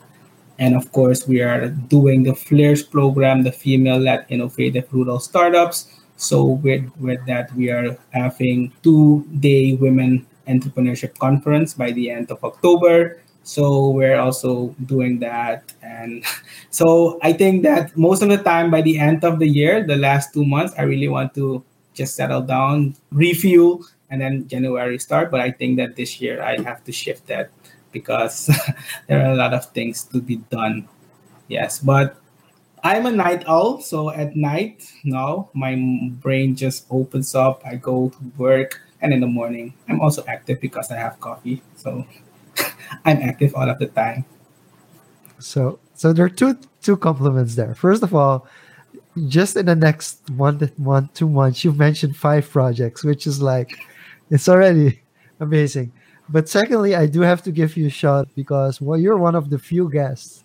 And of course, we are doing the Flares program, the female-led innovative rural startups. So with with that, we are having two-day women entrepreneurship conference by the end of October. So we're also doing that. And so I think that most of the time by the end of the year, the last two months, I really want to just settle down, refuel, and then January start. But I think that this year I have to shift that because there are a lot of things to be done. Yes, but I'm a night owl, so at night now my brain just opens up. I go to work, and in the morning I'm also active because I have coffee. So I'm active all of the time. So, so there are two two compliments there. First of all, just in the next one one two months, you've mentioned five projects, which is like it's already amazing. But secondly, I do have to give you a shot because well, you're one of the few guests,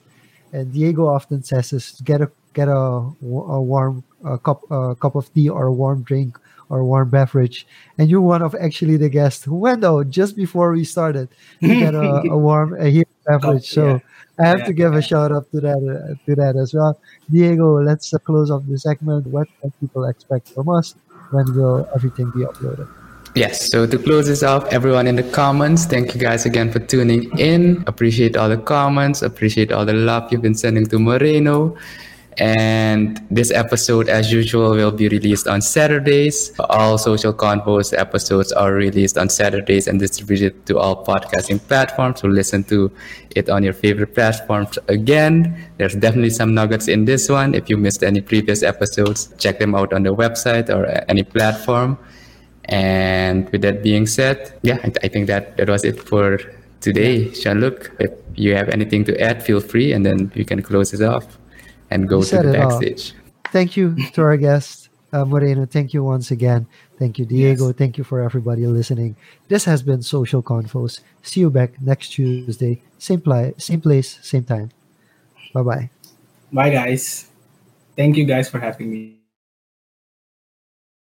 and Diego often says is get a get a, a warm a cup a cup of tea or a warm drink or warm beverage, and you're one of actually the guests who went out just before we started to get a, a warm a heat beverage. So yeah. I have Yeah, to give yeah. a shout out to that uh, to that as well. Diego, let's uh, close off the segment. What can people expect from us? When will everything be uploaded? Yes, so to close this off, everyone in the comments, thank you guys again for tuning in. Appreciate all the comments, appreciate all the love you've been sending to Moreno. And this episode, as usual, will be released on Saturdays. All Social Confoes episodes are released on Saturdays and distributed to all podcasting platforms. So listen to it on your favorite platforms again. There's definitely some nuggets in this one. If you missed any previous episodes, check them out on the website or any platform. And with that being said, yeah, I, I think that that was it for today. Jean-Luc, if you have anything to add, feel free, and then we can close it off and go to the it all. backstage. Thank you to our guest, uh, Moreno. Thank you once again. Thank you, Diego. Yes. Thank you for everybody listening. This has been Social Confoes. See you back next Tuesday, same, pli- same place, same time. Bye bye. Bye, guys. Thank you guys for having me.